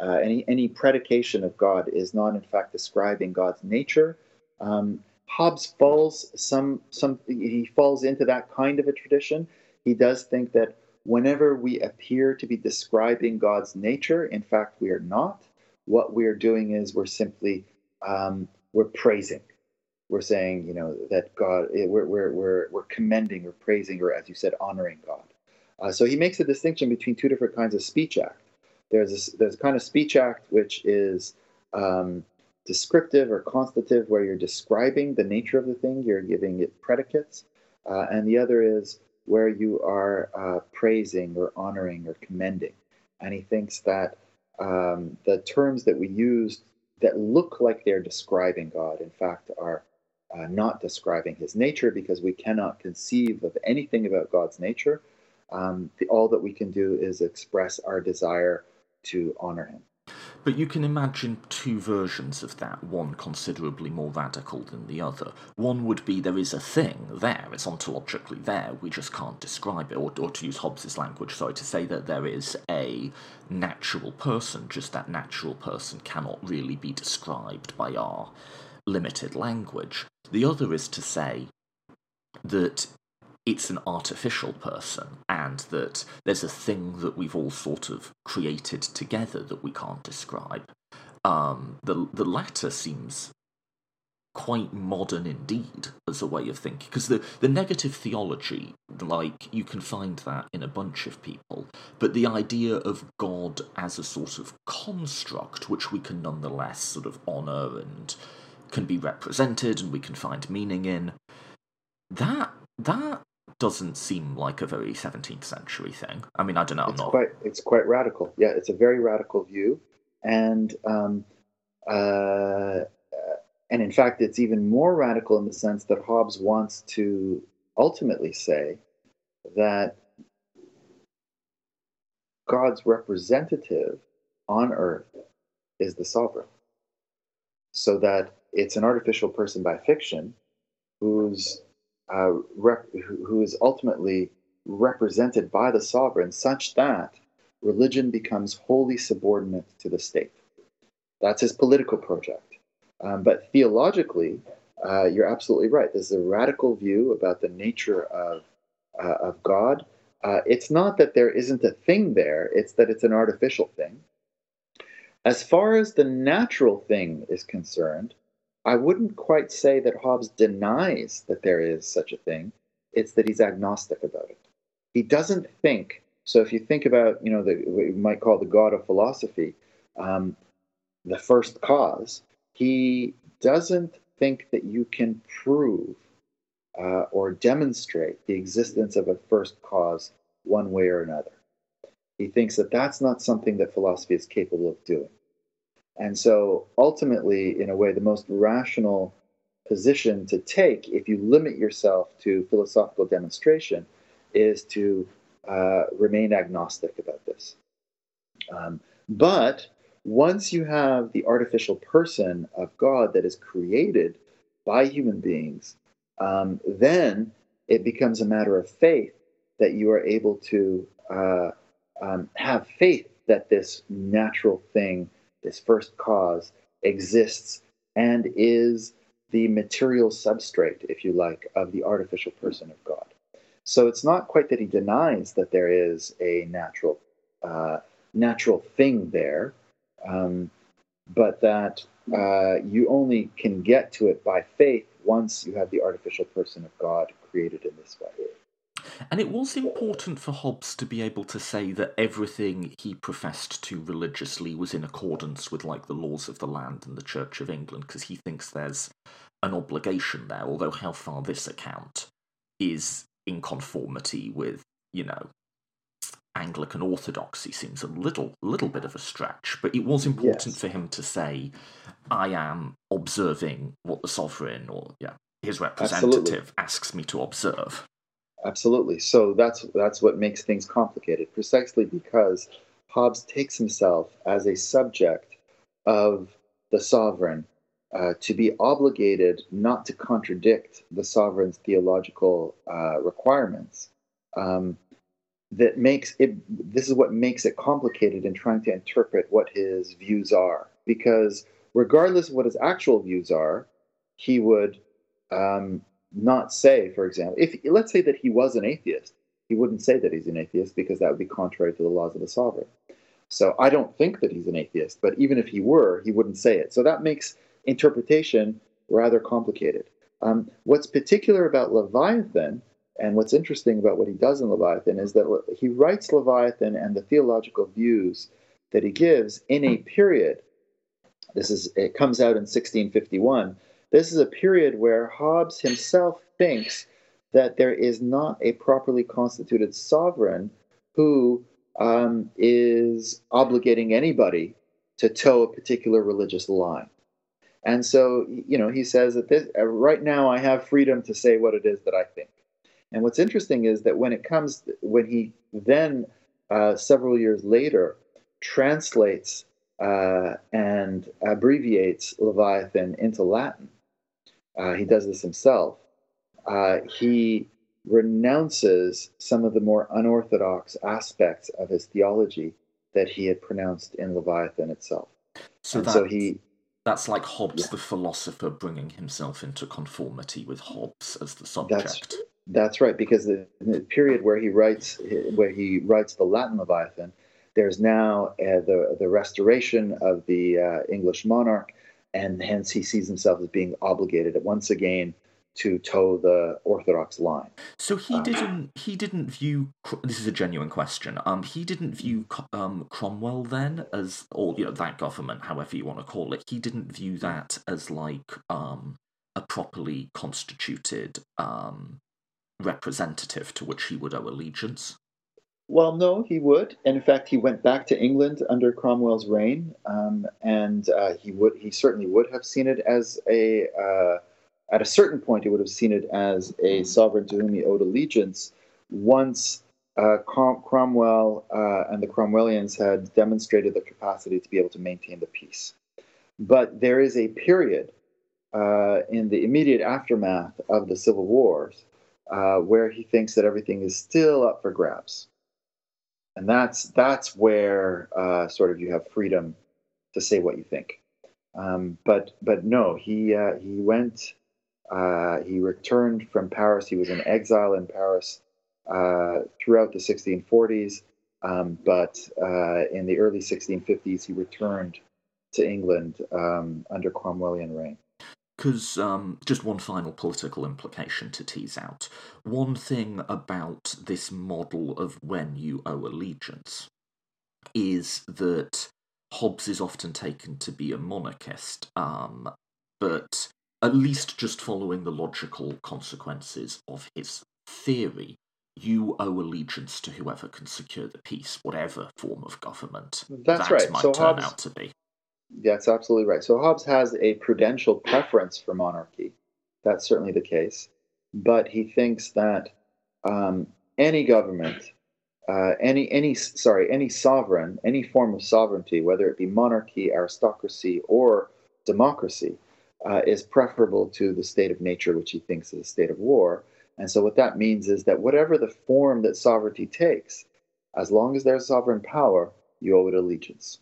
uh, any any predication of God, is not in fact describing God's nature. Um, Hobbes falls some some he falls into that kind of a tradition. He does think that whenever we appear to be describing God's nature, in fact we are not. What we are doing is we're simply um, we're praising we're saying, you know, that God, eh, we're, we're, we're, we're commending or praising or, as you said, honoring God. Uh, so he makes a distinction between two different kinds of speech act. There's this, there's a kind of speech act which is um, descriptive or constative, where you're describing the nature of the thing, you're giving it predicates, uh, and the other is where you are uh, praising or honoring or commending. And he thinks that um, the terms that we use that look like they're describing God, in fact, are uh, not describing his nature because we cannot conceive of anything about God's nature. Um, the, all that we can do is express our desire to honor him. But you can imagine two versions of that, one considerably more radical than the other. One would be there is a thing there, it's ontologically there, we just can't describe it. Or, or to use Hobbes's language, sorry, to say that there is a natural person, just that natural person cannot really be described by our limited language. The other is to say that it's an artificial person and that there's a thing that we've all sort of created together that we can't describe. Um, the the latter seems quite modern indeed as a way of thinking because the, the negative theology like you can find that in a bunch of people but the idea of god as a sort of construct which we can nonetheless sort of honor and can be represented and we can find meaning in. That that doesn't seem like a very 17th century thing. I mean, I don't know. It's not... quite it's quite radical. Yeah, it's a very radical view, and um, uh, and in fact, it's even more radical in the sense that Hobbes wants to ultimately say that God's representative on earth is the sovereign, so that it's an artificial person by fiction who's uh, rep- who is ultimately represented by the sovereign such that religion becomes wholly subordinate to the state. That's his political project. Um, but theologically, uh, you're absolutely right. This is a radical view about the nature of, uh, of God. Uh, it's not that there isn't a thing there, it's that it's an artificial thing. As far as the natural thing is concerned, I wouldn't quite say that Hobbes denies that there is such a thing. It's that he's agnostic about it. He doesn't think. So if you think about, you know, the, what you might call the God of philosophy, um, the first cause, he doesn't think that you can prove uh, or demonstrate the existence of a first cause one way or another. He thinks that that's not something that philosophy is capable of doing. And so ultimately, in a way, the most rational position to take, if you limit yourself to philosophical demonstration, is to uh, remain agnostic about this. Um, but once you have the artificial person of God that is created by human beings, um, then it becomes a matter of faith that you are able to uh, um, have faith that this natural thing this first cause, exists and is the material substrate, if you like, of the artificial person of God. So it's not quite that he denies that there is a natural, uh, natural thing there, um, but that uh, you only can get to it by faith once you have the artificial person of God created in this way. And it was important for Hobbes to be able to say that everything he professed to religiously was in accordance with like the laws of the land and the Church of England, because he thinks there's an obligation there, although how far this account is in conformity with, you know, Anglican orthodoxy seems a little little bit of a stretch, but it was important yes. for him to say, I am observing what the sovereign or yeah, his representative Absolutely. asks me to observe. Absolutely. So that's that's what makes things complicated, precisely because Hobbes takes himself as a subject of the sovereign uh, to be obligated not to contradict the sovereign's theological uh, requirements. Um, that makes it this is what makes it complicated in trying to interpret what his views are because regardless of what his actual views are he would um, not say for example if let's say that he was an atheist he wouldn't say that he's an atheist because that would be contrary to the laws of the sovereign so i don't think that he's an atheist but even if he were he wouldn't say it so that makes interpretation rather complicated um, what's particular about leviathan and what's interesting about what he does in Leviathan is that he writes Leviathan and the theological views that he gives in a period. This is it comes out in 1651. This is a period where Hobbes himself thinks that there is not a properly constituted sovereign who um, is obligating anybody to toe a particular religious line. And so, you know, he says that this, uh, right now I have freedom to say what it is that I think. And what's interesting is that when it comes, when he then, uh, several years later, translates uh, and abbreviates Leviathan into Latin, uh, he does this himself. Uh, he renounces some of the more unorthodox aspects of his theology that he had pronounced in Leviathan itself. So, that, so he that's like Hobbes, yeah. the philosopher, bringing himself into conformity with Hobbes as the subject. That's, that's right, because the, the, period where he writes where he writes the Latin Leviathan, there's now uh, the the restoration of the uh, English monarch, and hence he sees himself as being obligated once again to toe the orthodox line. So he um, didn't he didn't view this is a genuine question. Um, he didn't view um Cromwell then as or you know that government, however you want to call it. He didn't view that as like um a properly constituted um representative to which he would owe allegiance? Well, no, he would. And in fact, he went back to England under Cromwell's reign, um, and uh, he would he certainly would have seen it as a uh, at a certain point he would have seen it as a sovereign to whom he owed allegiance. Once uh, Crom- Cromwell uh, and the Cromwellians had demonstrated the capacity to be able to maintain the peace, but there is a period uh, in the immediate aftermath of the civil wars uh, where he thinks that everything is still up for grabs. And that's that's where uh, sort of you have freedom to say what you think. Um, but but no, he uh, he went. Uh, he returned from Paris. He was in exile in Paris uh, throughout the 1640s. Um, but uh, in the early 1650s, he returned to England um, under Cromwellian reign. Because um, just one final political implication to tease out. One thing about this model of when you owe allegiance is that Hobbes is often taken to be a monarchist, um, but at least just following the logical consequences of his theory, you owe allegiance to whoever can secure the peace, whatever form of government That's that right. might so turn Hobbes, out to be. That's absolutely right. So Hobbes has a prudential preference for monarchy. That's certainly the case. But he thinks that um, any government, uh, any any sorry, any sovereign, any form of sovereignty, whether it be monarchy, aristocracy, or democracy, uh, is preferable to the state of nature, which he thinks is a state of war. And so what that means is that whatever the form that sovereignty takes, as long as there's sovereign power, you owe it allegiance.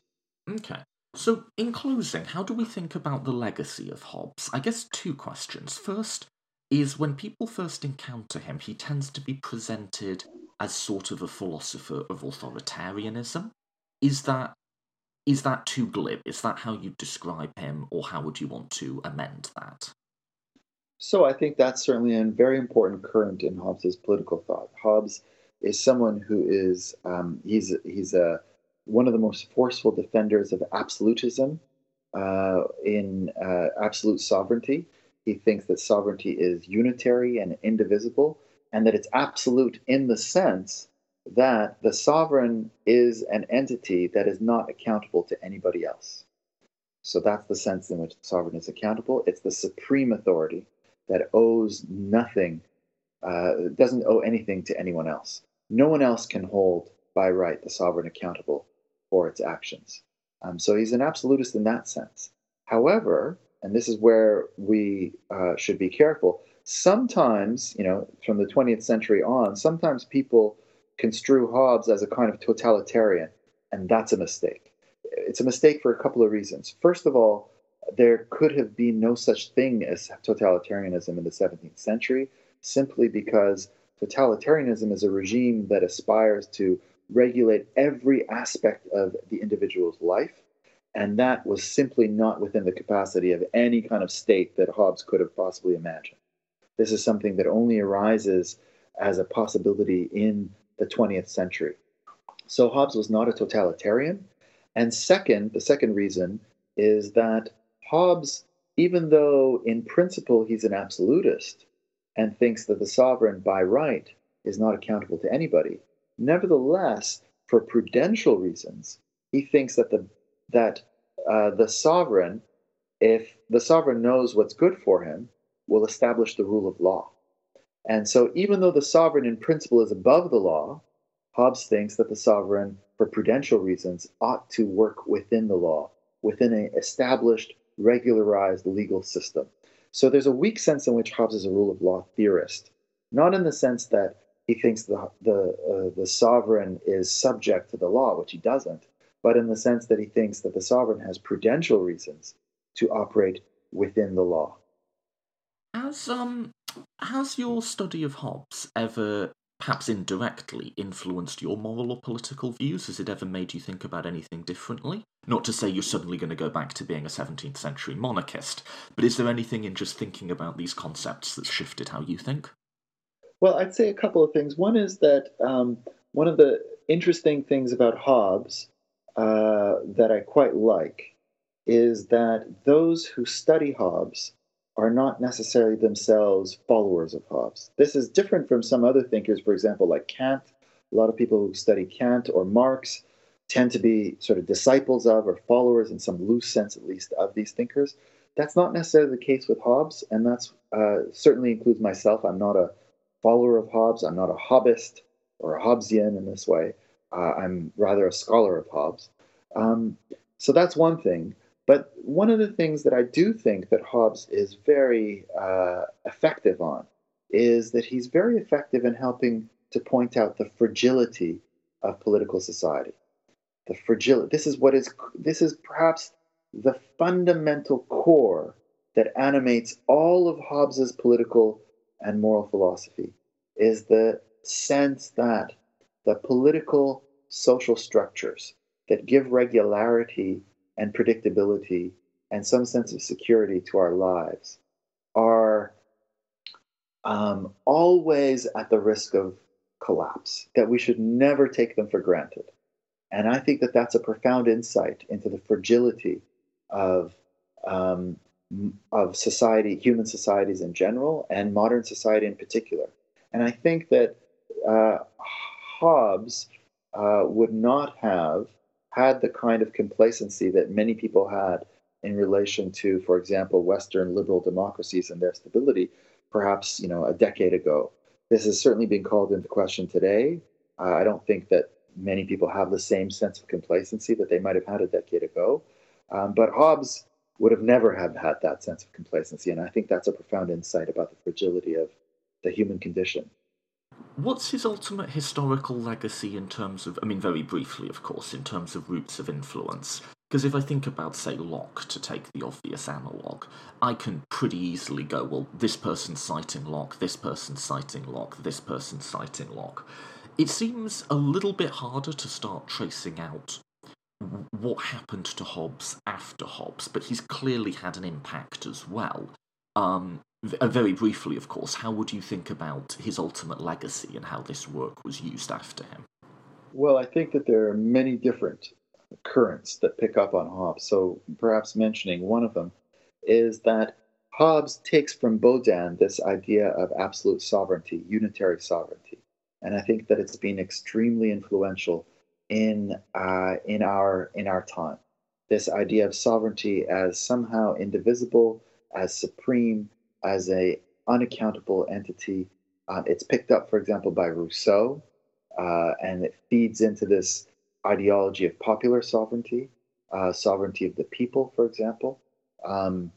Okay. So, in closing, how do we think about the legacy of Hobbes? I guess two questions. First, is when people first encounter him, he tends to be presented as sort of a philosopher of authoritarianism. Is that is that too glib? Is that how you describe him, or how would you want to amend that? So I think that's certainly a very important current in Hobbes's political thought. Hobbes is someone who is um, he's he's a one of the most forceful defenders of absolutism uh, in uh, absolute sovereignty. He thinks that sovereignty is unitary and indivisible, and that it's absolute in the sense that the sovereign is an entity that is not accountable to anybody else. So that's the sense in which the sovereign is accountable. It's the supreme authority that owes nothing, uh, doesn't owe anything to anyone else. No one else can hold by right the sovereign accountable for its actions. Um, so he's an absolutist in that sense. However, and this is where we uh, should be careful. Sometimes, you know, from the 20th century on, sometimes people construe Hobbes as a kind of totalitarian, and that's a mistake. It's a mistake for a couple of reasons. First of all, there could have been no such thing as totalitarianism in the 17th century simply because totalitarianism is a regime that aspires to regulate every aspect of the individual's life. And that was simply not within the capacity of any kind of state that Hobbes could have possibly imagined. This is something that only arises as a possibility in the 20th century. So Hobbes was not a totalitarian. And second, the second reason is that Hobbes, even though in principle he's an absolutist and thinks that the sovereign by right is not accountable to anybody, nevertheless, for prudential reasons, he thinks that the that uh, the sovereign, if the sovereign knows what's good for him, will establish the rule of law. And so, even though the sovereign in principle is above the law, Hobbes thinks that the sovereign, for prudential reasons, ought to work within the law, within an established, regularized legal system. So, there's a weak sense in which Hobbes is a rule of law theorist, not in the sense that he thinks the, the, uh, the sovereign is subject to the law, which he doesn't, but in the sense that he thinks that the sovereign has prudential reasons to operate within the law. As um, has your study of Hobbes ever, perhaps indirectly, influenced your moral or political views? Has it ever made you think about anything differently? Not to say you're suddenly going to go back to being a 17th century monarchist, but is there anything in just thinking about these concepts that's shifted how you think? Well, I'd say a couple of things. One is that um, one of the interesting things about Hobbes uh, that I quite like is that those who study Hobbes are not necessarily themselves followers of Hobbes. This is different from some other thinkers, for example, like Kant. A lot of people who study Kant or Marx tend to be sort of disciples of or followers, in some loose sense at least, of these thinkers. That's not necessarily the case with Hobbes, and that's uh, certainly includes myself. I'm not a follower of Hobbes. I'm not a Hobbist or a Hobbesian in this way. Uh, I'm rather a scholar of Hobbes. Um, so that's one thing. But one of the things that I do think that Hobbes is very uh, effective on is that he's very effective in helping to point out the fragility of political society. The fragility. This is what is. This is perhaps the fundamental core that animates all of Hobbes's political and moral philosophy. Is the sense that the political social structures that give regularity and predictability and some sense of security to our lives are um, always at the risk of collapse, that we should never take them for granted. And I think that that's a profound insight into the fragility of, um, of society, human societies in general, and modern society in particular. And I think that uh, Hobbes uh, would not have had the kind of complacency that many people had in relation to, for example, Western liberal democracies and their stability, perhaps you know a decade ago. This is certainly being called into question today. Uh, I don't think that many people have the same sense of complacency that they might have had a decade ago. Um, but Hobbes would have never have had that sense of complacency, and I think that's a profound insight about the fragility of the human condition. What's his ultimate historical legacy in terms of, I mean, very briefly, of course, in terms of roots of influence? Because if I think about, say, Locke, to take the obvious analogue, I can pretty easily go, well, this person's citing Locke, this person's citing Locke, this person's citing Locke. It seems a little bit harder to start tracing out what happened to Hobbes after Hobbes, but he's clearly had an impact as well. um, uh, very briefly, of course, how would you think about his ultimate legacy and how this work was used after him? Well, I think that there are many different currents that pick up on Hobbes. So perhaps mentioning one of them is that Hobbes takes from Bodin this idea of absolute sovereignty, unitary sovereignty. And I think that it's been extremely influential in, uh, in, our, in our time. This idea of sovereignty as somehow indivisible, as supreme, as a unaccountable entity. Uh, it's picked up, for example, by Rousseau, uh, and it feeds into this ideology of popular sovereignty, uh, sovereignty of the people, for example. Um,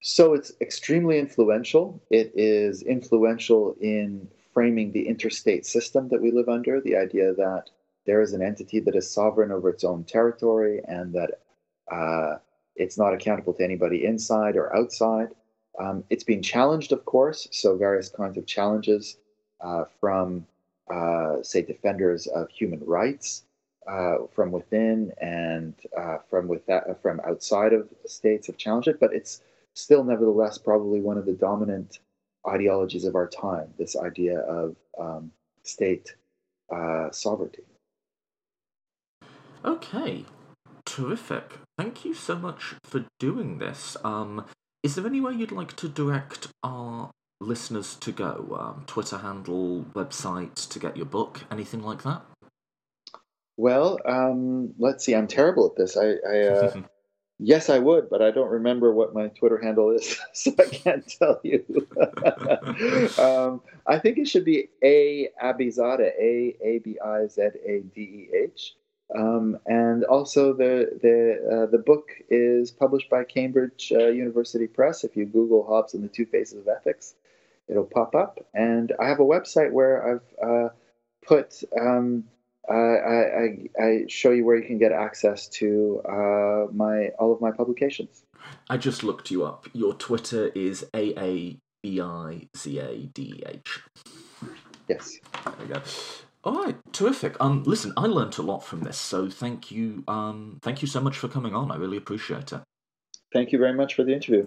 so it's extremely influential. It is influential in framing the interstate system that we live under, the idea that there is an entity that is sovereign over its own territory and that uh, it's not accountable to anybody inside or outside. Um, it's been challenged, of course, so various kinds of challenges uh, from, uh, say, defenders of human rights uh, from within and uh, from with that, from outside of states have challenged it, but it's still, nevertheless, probably one of the dominant ideologies of our time. This idea of um, state uh, sovereignty. Okay, terrific. Thank you so much for doing this. Um, is there anywhere you'd like to direct our listeners to go? Um, Twitter handle, website to get your book, anything like that? Well, um, let's see. I'm terrible at this. I, I uh, yes, I would, but I don't remember what my Twitter handle is, so I can't tell you. um, I think it should be a Abizadeh, a a b i z a d e h. Um, and also, the the uh, the book is published by Cambridge uh, University Press. If you Google Hobbes and the Two Faces of Ethics, it'll pop up. And I have a website where I've uh, put. Um, I, I, I, show you where you can get access to uh, my all of my publications. I just looked you up. Your Twitter is a a b i z a d h. Yes. There we go. All right, terrific. Um, listen, I learned a lot from this, so thank you. Um, thank you so much for coming on. I really appreciate it. Thank you very much for the interview.